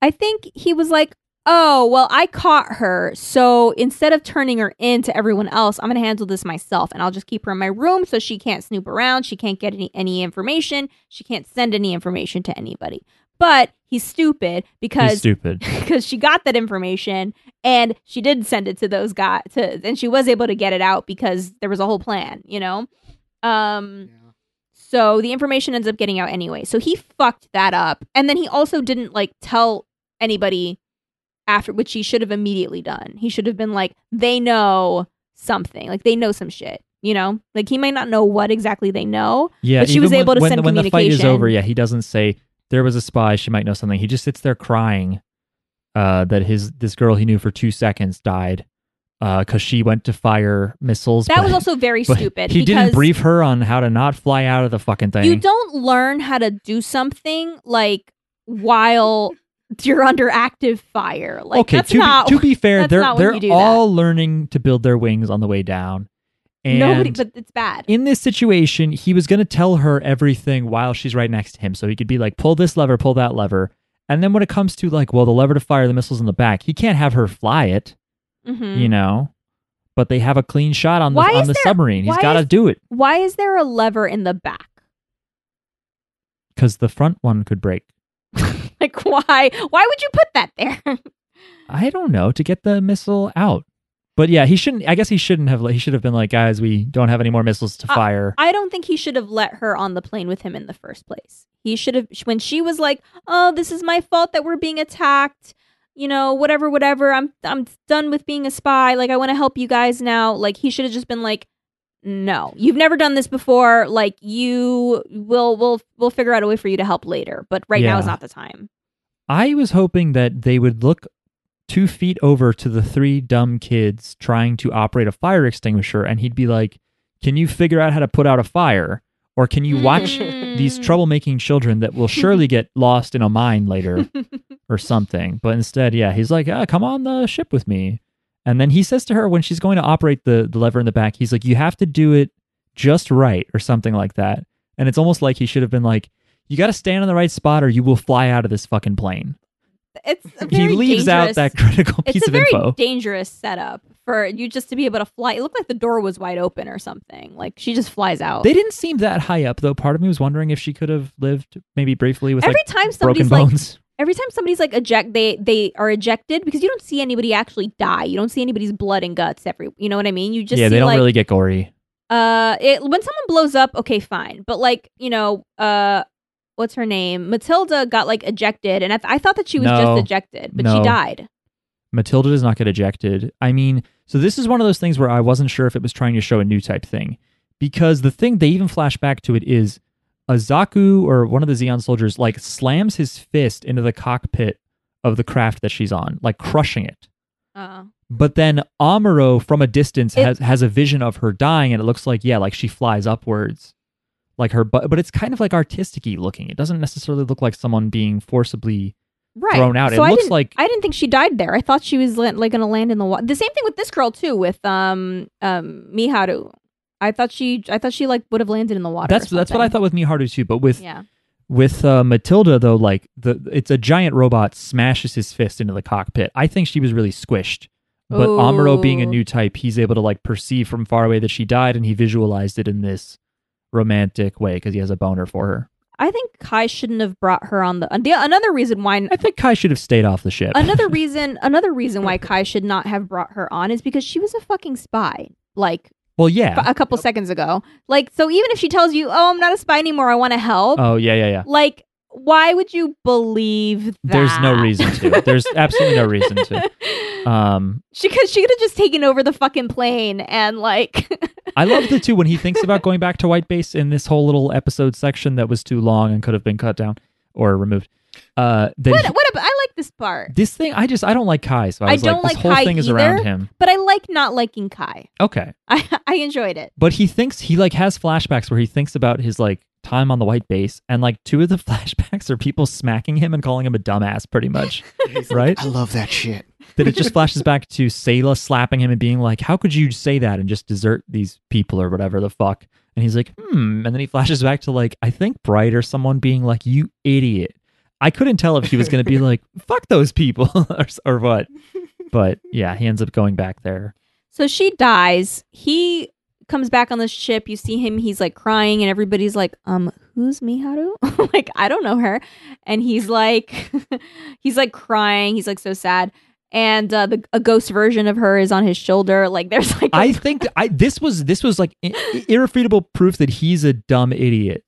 I think he was like, "Oh, well, I caught her, so instead of turning her in to everyone else, I'm going to handle this myself, and I'll just keep her in my room so she can't snoop around, she can't get any any information, she can't send any information to anybody." But he's stupid He's because stupid. because she got that information and she did send it to those guys to and she was able to get it out because there was a whole plan, you know. Um So the information ends up getting out anyway. So he fucked that up. And then he also didn't like tell anybody after which he should have immediately done. He should have been like, they know something. Like they know some shit. You know? Like he might not know what exactly they know. Yeah, But she was when- able to when, send when the fight is over. Yeah, he doesn't say there was a spy. She might know something. He just sits there crying uh, that his this girl he knew for two seconds died because she went to fire missiles. That but- was also very stupid. He didn't brief her on how to not fly out of the fucking thing. You don't learn how to do something like while you're under active fire. Like okay, that's to, not be, to be fair, they're they're all learning to build their wings on the way down. And nobody but it's bad. in this situation, he was going to tell her everything while she's right next to him. So he could be like, pull this lever, pull that lever. And then when it comes to like, well, the lever to fire the missiles in the back, he can't have her fly it, Mhm. you know? But they have a clean shot on the, Why on the there- submarine. He's got to do it Why is there a lever in the back? because the front one could break. Like why? Why would you put that there? I don't know, to get the missile out. But yeah, he shouldn't, I guess he shouldn't have, he should have been like, guys, we don't have any more missiles to Uh, fire. I don't think he should have let her on the plane with him in the first place. He should have when she was like, "Oh, this is my fault that we're being attacked." You know, whatever, whatever. I'm I'm done with being a spy. Like I want to help you guys now. Like he should have just been like, "No, you've never done this before. Like you will we'll we'll figure out a way for you to help later, but right now is not the time." I was hoping that they would look two feet over to the three dumb kids trying to operate a fire extinguisher, and he'd be like, Can you figure out how to put out a fire? Or can you watch these Mm. troublemaking children that will surely get lost in a mine later or something? But instead, yeah, he's like, ah, Come on the ship with me. And then he says to her when she's going to operate the, the lever in the back, he's like, You have to do it just right, or something like that. And it's almost like he should have been like, You got to stand in the right spot, or you will fly out of this fucking plane It's a he leaves out that critical piece it's a of very info. dangerous setup for you just to be able to fly. It looked like the door was wide open or something. Like she just flies out. They didn't seem that high up, though. Part of me was wondering if she could have lived maybe briefly with every like time broken somebody's like, bones. Every time somebody's like eject, they they are ejected because you don't see anybody actually die. You don't see anybody's blood and guts. Every you know what I mean. You just yeah, see they don't like, really get gory. Uh, it when someone blows up, okay, fine. But like you know, uh, what's her name? Matilda got like ejected, and I, th- I thought that she was No. just ejected, but she died. Matilda does not get ejected. I mean, so this is one of those things where I wasn't sure if it was trying to show a new type thing. Because the thing they even flash back to it is a Zaku or one of the Zeon soldiers like slams his fist into the cockpit of the craft that she's on, like crushing it. Uh, But then Amuro from a distance It- has has a vision of her dying, and it looks like yeah, like she flies upwards, like her. But but it's kind of like artistic-y looking. It doesn't necessarily look like someone being forcibly right. thrown out. So it I looks like I didn't think she died there. I thought she was like going to land in the water. The same thing with this girl too, with um um Miharu. I thought she, I thought she like would have landed in the water. that's that's what I thought with Miharu too. But with Yeah, with uh, Matilda though, like the it's a giant robot smashes his fist into the cockpit. I think she was really squished. But Amuro being a new type, he's able to like perceive from far away that she died, and he visualized it in this romantic way because he has a boner for her. I think Kai shouldn't have brought her on the. the another reason why I think Kai should have stayed off the ship. another reason another reason why Kai should not have brought her on is because she was a fucking spy. Like well, yeah. A couple seconds ago. Like so even if she tells you, "Oh, I'm not a spy anymore. I want to help." Oh yeah, yeah, yeah. like why would you believe that? There's no reason to. There's absolutely no reason to. Um, she could she could have just taken over the fucking plane and like I love the two when he thinks about going back to White Base in this whole little episode section that was too long and could have been cut down or removed. Uh, what he- what ab- I like this part. this thing, I just I don't like Kai, so I I was like, don't this like whole Kai thing is around either. him. But I like not liking Kai. Okay, I I enjoyed it. but he thinks he like has flashbacks where he thinks about his like time on the White Base, and like two of the flashbacks are people smacking him and calling him a dumbass, pretty much. right? I love that shit. that it just flashes back to Sayla slapping him and being like, "How could you say that and just desert these people or whatever the fuck?" And he's like, "Hmm," and then he flashes back to like, I think Bright or someone being like, "You idiot." I couldn't tell if he was going to be like, "Fuck those people" or, or what. But yeah, he ends up going back there. So she dies. He comes back on the ship. You see him. He's like crying, and everybody's like, "Um, who's Miharu?" like, I don't know her. And he's like, he's like crying. He's like so sad. And uh, the a ghost version of her is on his shoulder. Like, there's like, a- I think I this was this was like i- irrefutable proof that he's a dumb idiot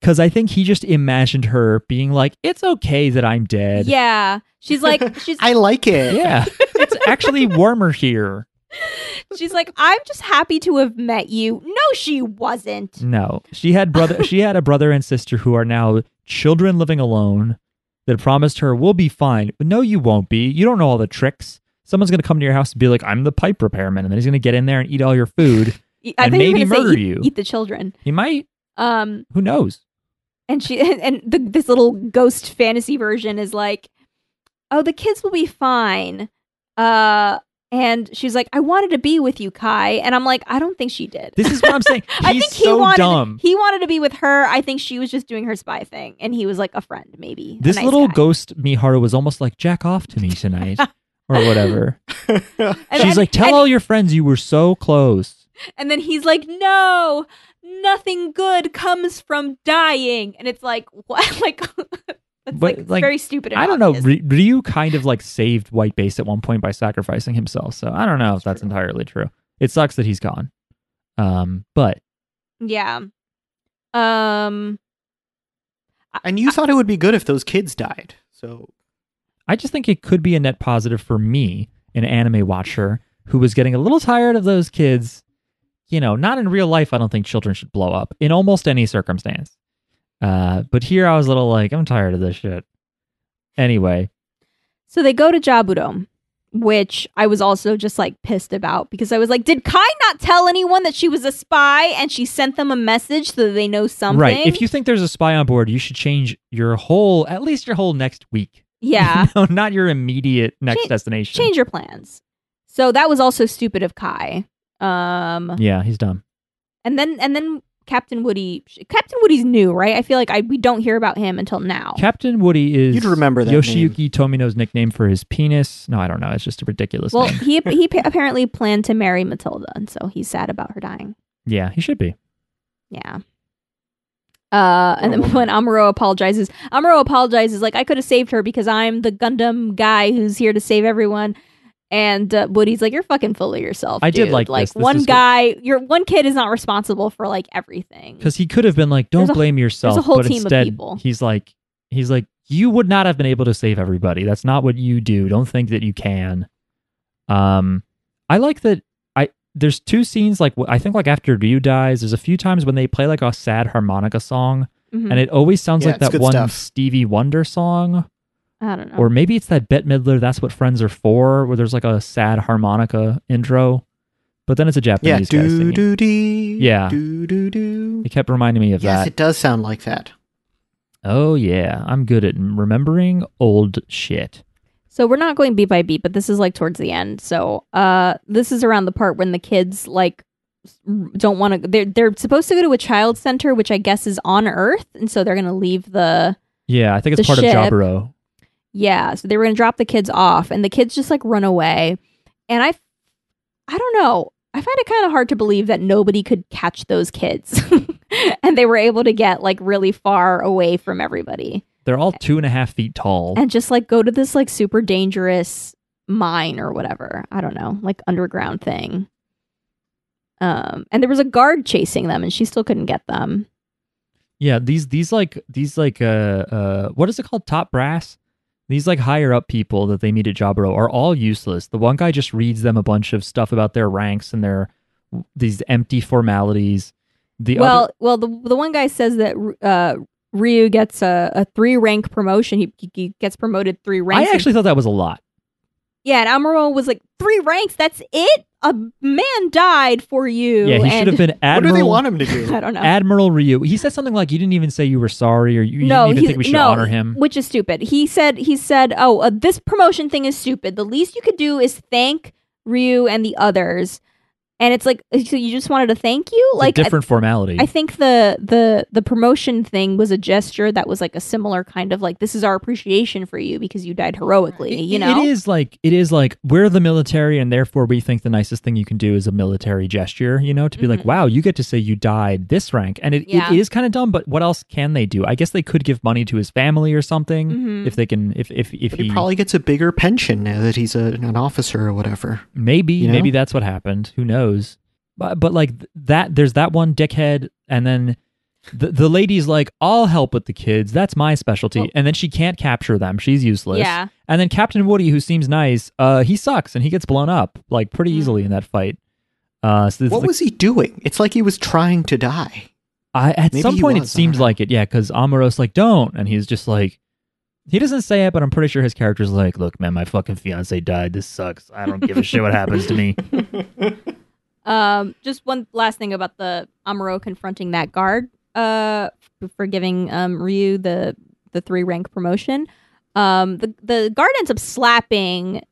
because I think he just imagined her being like, "It's okay that I'm dead." Yeah. She's like she's I like it. yeah. it's actually warmer here. she's like I'm just happy to have met you. No, she wasn't. No, she had brother. she had a brother and sister who are now children living alone. That promised her, "We'll be fine." But no, you won't be. You don't know all the tricks. Someone's gonna come to your house and be like, "I'm the pipe repairman," and then he's gonna get in there and eat all your food. I And think you were maybe gonna say murder eat- you. Eat the children. He might. Um Who knows? And she and the, this little ghost fantasy version is like oh the kids will be fine uh and she's like i wanted to be with you kai and i'm like i don't think she did This is what I'm saying. He's i think he so wanted dumb. he wanted to be with her i think she was just doing her spy thing and he was like a friend maybe This nice little guy. ghost Miharu was almost like, "Jack off to me tonight," or whatever. And She's then- like, "Tell and, all your friends you were so close." and then he's like no nothing good comes from dying and it's like what like that's But, like, it's like, very stupid I don't know. obvious. Ry- Ryu kind of like saved White Base at one point by sacrificing himself. So I don't know if that's entirely true. It sucks that he's gone. Um, but yeah um And you thought it would be good if those kids died. So I just think it could be a net positive for me, an anime watcher who was getting a little tired of those kids. You know, not in real life. I don't think children should blow up in almost any circumstance. Uh, but here I was a little like, I'm tired of this shit. Anyway, So they go to Jabudom, which I was also just like pissed about because I was like, did Kai not tell anyone that she was a spy and she sent them a message so that they know something? right. If you think there's a spy on board, you should change your whole, at least your whole next week. yeah, no, not your immediate next Change- destination. change your plans. So that was also stupid of Kai. Um, Yeah, he's dumb. and then and then Captain Woody, Captain Woody's new, right? I feel like I we don't hear about him until now. Captain Woody is You'd remember that Yoshiyuki Tomino's nickname for his penis. No, I don't know. It's just a ridiculous well, name. he he apparently planned to marry Matilda, and so he's sad about her dying. Yeah, he should be. Yeah. Uh, and then when Amuro apologizes, Amuro apologizes like I could have saved her because I'm the Gundam guy who's here to save everyone. And uh, Woody's like, "You're fucking full of yourself." I did like like this. This one is what- guy. Your one kid is not responsible for like everything. Because he could have been like, "Don't There's a- blame yourself," whole but team of instead people. he's like, he's like, "You would not have been able to save everybody. That's not what you do. Don't think that you can." Um, I like that. I there's two scenes like I think like after Ryu dies, there's a few times when they play like a sad harmonica song, Mhm. and it always sounds Yeah, like that one stuff. Stevie Wonder song. I don't know. Or maybe it's that Bette Midler, That's What Friends Are For, where there's like a sad harmonica intro, but then it's a yeah, Japanese guy do singing. do dee. Yeah. Do do do. It kept reminding me of Yes, that. Yes, it does sound like that. Oh, yeah. I'm good at remembering old shit. So we're not going beat by beat, but this is like towards the end. So uh this is around the part when the kids like don't want to they're they're supposed to go to a child center which I guess is on Earth and so they're going to leave the Yeah, I think it's part ship. of Jaburo. Yeah, so they were going to drop the kids off and the kids just like run away. And I I don't know. I find it kind of hard to believe that nobody could catch those kids. and they were able to get like really far away from everybody. They're all two and a half feet tall. and just like go to this like super dangerous mine or whatever. I don't know, like underground thing. Um, and there was a guard chasing them, and she still couldn't get them. yeah, these these like these like uh uh what is it called? Top brass. These like higher up people that they meet at Jaburo are all useless. The one guy just reads them a bunch of stuff about their ranks and their these empty formalities. The well, other, well, the the one guy says that uh, Ryu gets a, a three rank promotion. He, he- gets promoted three ranks. I actually thought that was a lot. yeah, and Amuro was like three ranks. That's it. A man died for you. Yeah, he should have been What Admiral. do they want him to do? I don't know. Admiral Ryu. He said something like, "You didn't even say you were sorry, or you, you no, didn't even think we should no, honor him." which is stupid. He said he said, "Oh, uh, this promotion thing is stupid. The least you could do is thank Ryu and the others." And it's like, so you just wanted to thank you? It's like, a different formality. I, I think the the the promotion thing was a gesture that was like a similar kind of like, this is our appreciation for you because you died heroically. It- you know, it is like it is like we're the military, and therefore we think the nicest thing you can do is a military gesture. You know, to be like, Mhm. "Wow, you get to say you died this rank," and it, Yeah. it is kind of dumb. But what else can they do? I guess they could give money to his family or something Mhm. if they can. If if if he, he probably gets a bigger pension now that he's a, an officer or whatever. maybe you know? maybe that's what happened. Who knows? But but like that, there's that one dickhead, and then the the lady's like, "I'll help with the kids. That's my specialty." Well- and then she can't capture them. She's useless. Yeah. And then Captain Woody, who seems nice, uh, he sucks and he gets blown up like pretty easily Mm. in that fight. Uh, so this What is was he doing? It's like he was trying to die. I, at Maybe some point it was, I seems know. like it, yeah, because Amuro's like, "Don't," and he's just like, he doesn't say it, but I'm pretty sure his character's like, "Look, man, my fucking fiance died. This sucks. I don't give a shit what happens to me." Um, just one last thing about the Amuro confronting that guard. Uh, for giving um Ryu the the three rank promotion. Um, the the guard ends up slapping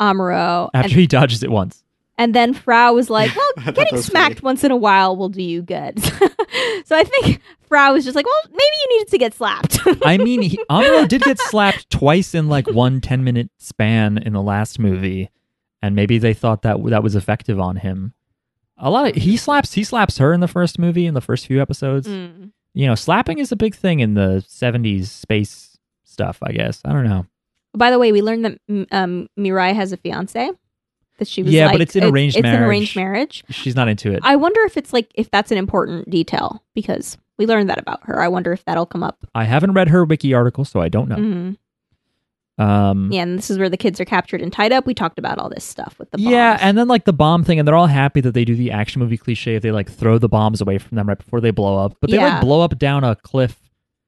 Amuro, After and, he dodges it once. and then Frau was like, "Well, getting smacked funny. once in a while will do you good." so I think Frau was just like, "Well, maybe you needed to get slapped." I mean, he, Amuro did get slapped twice in like one 10 minute span in the last movie, and maybe they thought that that was effective on him. A lot of he slaps he slaps her in the first movie in the first few episodes. Mm. You know, slapping is a big thing in the 70s space stuff. I guess I don't know. By the way, we learned that um, Mirai has a fiance. That she was Yeah, but it's an arranged It's an marriage. arranged marriage. She's not into it. I wonder if it's like if that's an important detail because we learned that about her. I wonder if that'll come up. I haven't read her wiki article, so I don't know. Mhm. Um, Yeah, and this is where the kids are captured and tied up. We talked about all this stuff with the bombs. Yeah, and then like the bomb thing, and they're all happy that they do the action movie cliche if they like throw the bombs away from them right before they blow up. But they Yeah. like blow up down a cliff.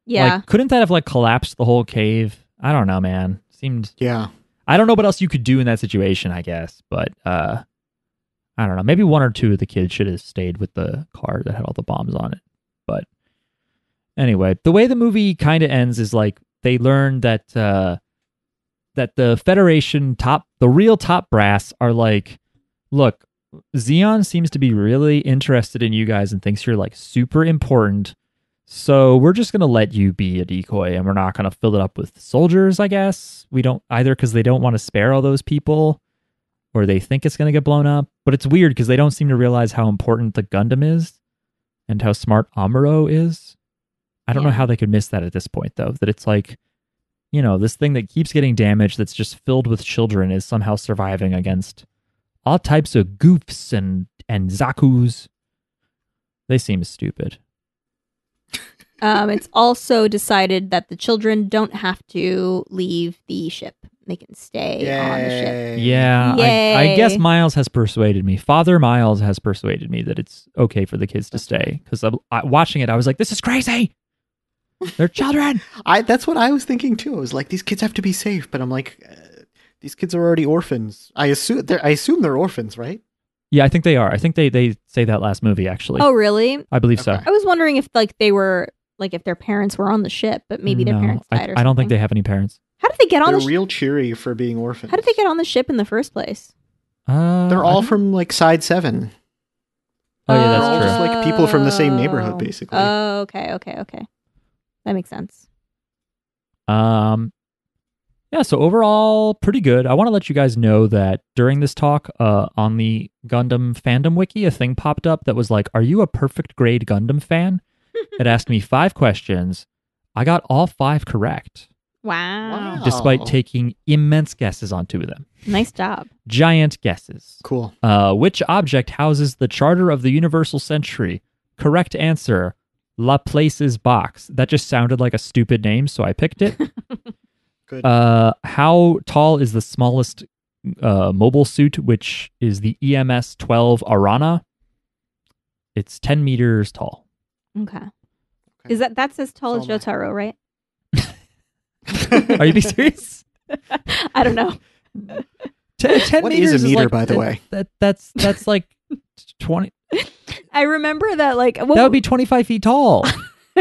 yeah, Like, couldn't that have like collapsed the whole cave? I don't know, man. Seemed Yeah. I don't know what else you could do in that situation, I guess. But uh I don't know. Maybe one or two of the kids should have stayed with the car that had all the bombs on it. But anyway, the way the movie kind of ends is like they learn that uh that the Federation top the real top brass are like, look, Zeon seems to be really interested in you guys and thinks you're like super important. So we're just gonna let you be a decoy, and we're not gonna fill it up with soldiers. I guess we don't either because they don't want to spare all those people, or they think it's gonna get blown up. But it's weird because they don't seem to realize how important the Gundam is, and how smart Amuro is. I don't know how they could miss that at this point, though. That it's like, you know, this thing that keeps getting damaged, that's just filled with children, is somehow surviving against all types of goofs and and zakus. They seem stupid. um, it's also decided that the children don't have to leave the ship; they can stay on the ship. Yay. Yeah, I, I guess Miles has persuaded me. Father Miles has persuaded me that it's okay for the kids to stay. Because I, watching it, I was like, "This is crazy. They're children." I that's what I was thinking too. I was like, these kids have to be safe, but I'm like, uh, these kids are already orphans. I assume they're I assume they're orphans, right? yeah, I think they are. I think they they say that last movie actually. Oh, really? I believe so. I was wondering if like they were like if their parents were on the ship, but maybe their No, parents I, died. or I don't think they have any parents. How did they get on They're the? Sh- real cheery for being orphans. how did they get on the ship in the first place? Uh, They're all from like side seven. Oh yeah, that's true. just like people from the same neighborhood, Oh. basically. Oh, okay, okay, okay. That makes sense. Um, yeah. So overall, pretty good. I want to let you guys know that during this talk, uh, on the Gundam fandom wiki, a thing popped up that was like, "Are you a perfect grade Gundam fan?" it asked me five questions. I got all five correct, Wow. Wow. despite taking immense guesses on two of them. Nice job. Giant guesses. Cool. Uh, which object houses the Charter of the Universal Century? Correct answer: Laplace's box. That just sounded like a stupid name, so I picked it. Good. Uh, how tall is the smallest uh, mobile suit, which is the EMS 12 Arana? It's 10 meters tall. Okay. Is that that's as tall as That's all Jotaro, right? Are you being serious? I don't know. Ten, 10 What meters is a meter, like- by the that- way? That, that's that's like 20. I remember that like That would be 25 feet tall.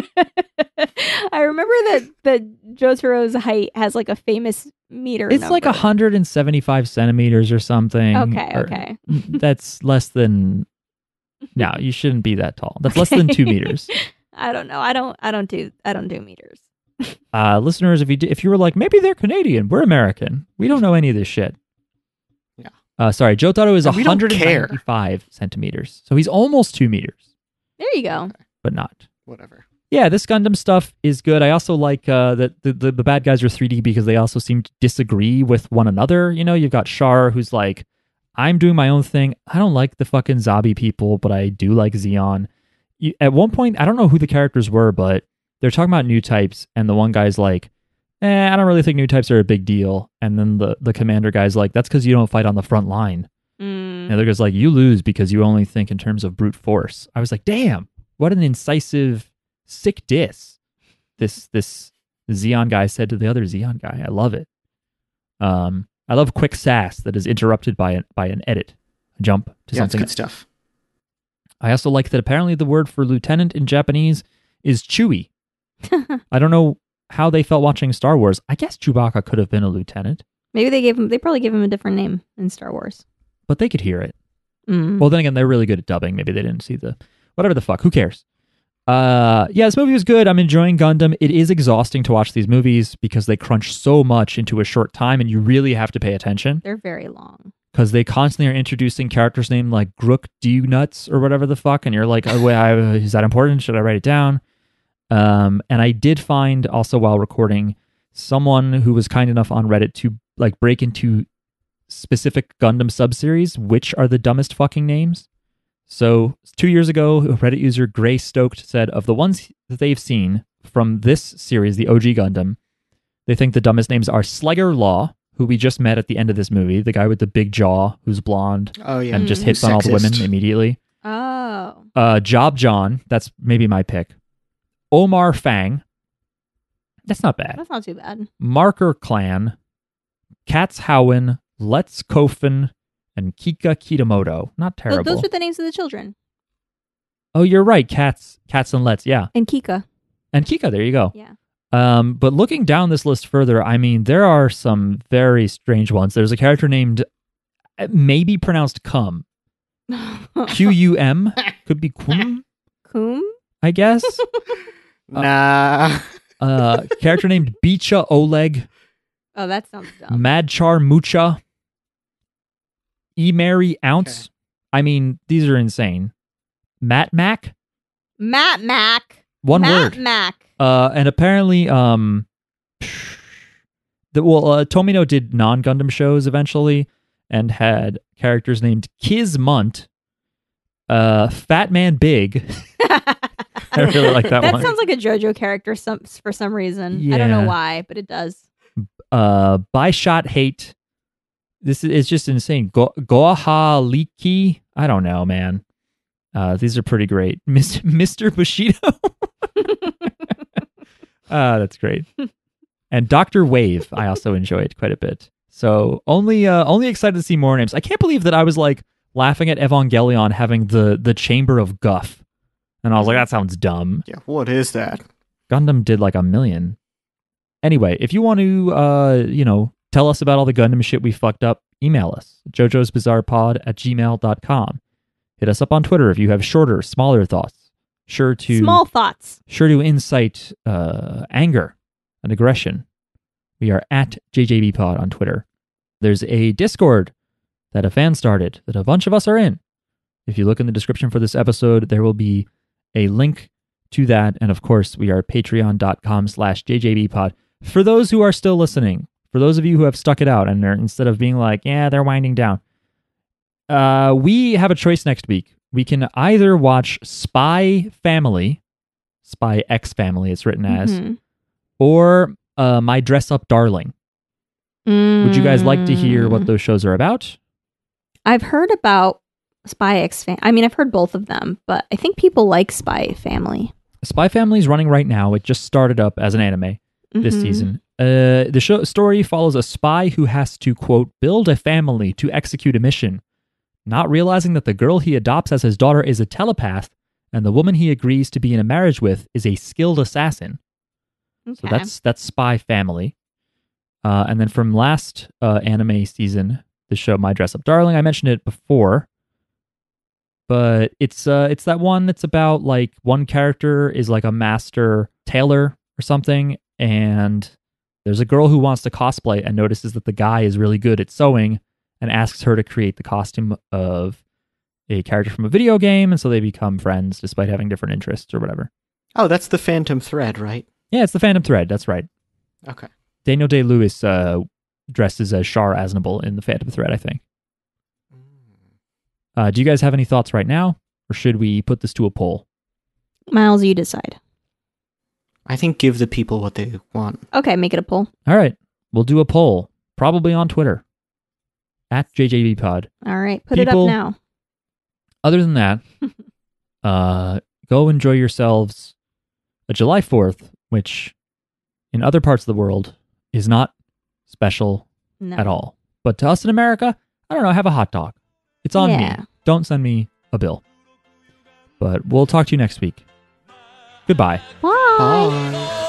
I remember that that Jotaro's height has like a famous meter. It's like number. 175 centimeters or something. Okay, or- okay. That's less than. No, you shouldn't be that tall. That's less than two meters. I don't know. I don't. I don't do. I don't do meters. Uh, listeners, if you d- if you were like maybe they're Canadian, we're American, we don't know any of this shit. Yeah. Uh, sorry, Jotaro is And we 195 centimeters, so he's almost two meters, There you go. but not. Whatever. Yeah, this Gundam stuff is good. I also like uh, that the, the the bad guys are 3D because they also seem to disagree with one another. You know, you've got Char who's like, "I'm doing my own thing. I don't like the fucking Zabi people, but I do like Zeon." you, at one point, I don't know who the characters were, but they're talking about new types, and the one guy's like, "Eh, I don't really think new types are a big deal." And then the the commander guy's like, "That's because you don't fight on the front line." Mm. And the other guy's like, "You lose because you only think in terms of brute force." I was like, "Damn, what an incisive, sick diss!" This this Zeon guy said to the other Zeon guy. I love it. Um, I love quick sass that is interrupted by an by an edit, a jump to Yeah, it's something good stuff. I also like that apparently the word for lieutenant in Japanese is chewy. I don't know how they felt watching Star Wars. I guess Chewbacca could have been a lieutenant, Maybe they gave him. They probably gave him a different name in Star Wars. but they could hear it. Mm. Well, then again, they're really good at dubbing. Maybe they didn't see the whatever the fuck. Who cares? Uh, yeah, this movie was good. I'm enjoying Gundam. It is exhausting to watch these movies because they crunch so much into a short time, and you really have to pay attention They're very long. because they constantly are introducing characters named like Grook D nuts or whatever the fuck, and you're like, oh, wait, I, is that important? Should I write it down? Um, and I did find also while recording someone who was kind enough on Reddit to like break into specific Gundam subseries, which are the dumbest fucking names. So two years ago, Reddit user Gray Stoked said of the ones that they've seen from this series, the OG Gundam, they think the dumbest names are Sleggar Law, who we just met at the end of this movie, the guy with the big jaw who's blonde Oh yeah, and just Mm. hits on all the women immediately. Oh. Uh, Job John, that's maybe my pick. Omar Fang, that's not bad. That's not too bad. Marker Clan, Katz Howen, Let's Kofin, and Kika Kitamoto. Not Th- terrible. those are the names of the children. oh, you're right. Cats, Cats and Let's, yeah. And Kika. And Kika, there you go. Yeah. Um, but looking down this list further, I mean, there are some very strange ones. There's a character named, uh, maybe pronounced Cum, Q U M, could be Kum, Coom? I guess. Nah. Uh, character named Bicha Oleg, Oh, that sounds dumb. Madchar Mucha, E Mary Ounce. I mean, these are insane. Matt Mac, Matt Mac. one Matt word. Mac. Uh, and apparently, um, the well, uh, Tomino did non Gundam shows eventually, and had characters named Kismunt, uh, Fat Man Big. I really like that, That one. sounds like a JoJo character some for some reason. I don't know why, but it does. uh, by shot hate. This is it's just insane. Go- Goahaliki. I don't know, man. Uh, these are pretty great. Mis- Mr. Bushido. Ah, that's great. And Doctor Wave, I also enjoyed quite a bit. So only uh, only excited to see more names. I can't believe that I was like laughing at Evangelion having the the Chamber of Guff, and I was like, that sounds dumb. yeah, what is that? Gundam did like a million. Anyway, if you want to, uh, you know, tell us about all the Gundam shit we fucked up, email us, jojo's bizarre pod at gmail.com. Hit us up on Twitter if you have shorter, smaller thoughts. Sure to Small thoughts. sure to incite uh, anger and aggression. We are at JJBpod on Twitter. There's a Discord that a fan started that a bunch of us are in. If you look in the description for this episode, there will be a link to that. And of course, we are patreon.com slash JJBpod. For those who are still listening, for those of you who have stuck it out and are instead of being like, yeah, they're winding down, uh, we have a choice next week. We can either watch Spy Family, Spy X Family, it's written as, Mhm. or uh, My Dress Up Darling. Would you guys like to hear what Mm. those shows are about? I've heard about Spy X Family. I mean, I've heard both of them, but I think people like Spy Family Spy Family is running right now. It just started up as an anime this Mhm. season. Uh, the show story follows a spy who has to quote build a family to execute a mission, not realizing that the girl he adopts as his daughter is a telepath, and the woman he agrees to be in a marriage with is a skilled assassin. Okay. So that's that's Spy Family. Uh, and then from last uh, anime season, the show My Dress Up Darling. I mentioned it before, but it's uh, it's that one that's about like one character is like a master tailor or something, and there's a girl who wants to cosplay and notices that the guy is really good at sewing and asks her to create the costume of a character from a video game, and so they become friends despite having different interests or whatever. Oh, that's the Phantom Thread, right? Yeah, it's the Phantom Thread. That's right. Okay. Daniel Day Lewis uh, dresses as Char Aznable in the Phantom Thread, I think. Uh, do you guys have any thoughts right now, or should we put this to a poll? Miles, you decide. I think give the people what they want. Okay, make it a poll. All right. We'll do a poll, probably on Twitter at JJBpod. All right, put People- it up now. Other than that, uh, go enjoy yourselves a July 4th, which in other parts of the world is not special No. at all. But to us in America, I don't know, have a hot dog. It's on Yeah. me. Don't send me a bill. But we'll talk to you next week. Goodbye. Bye. Bye.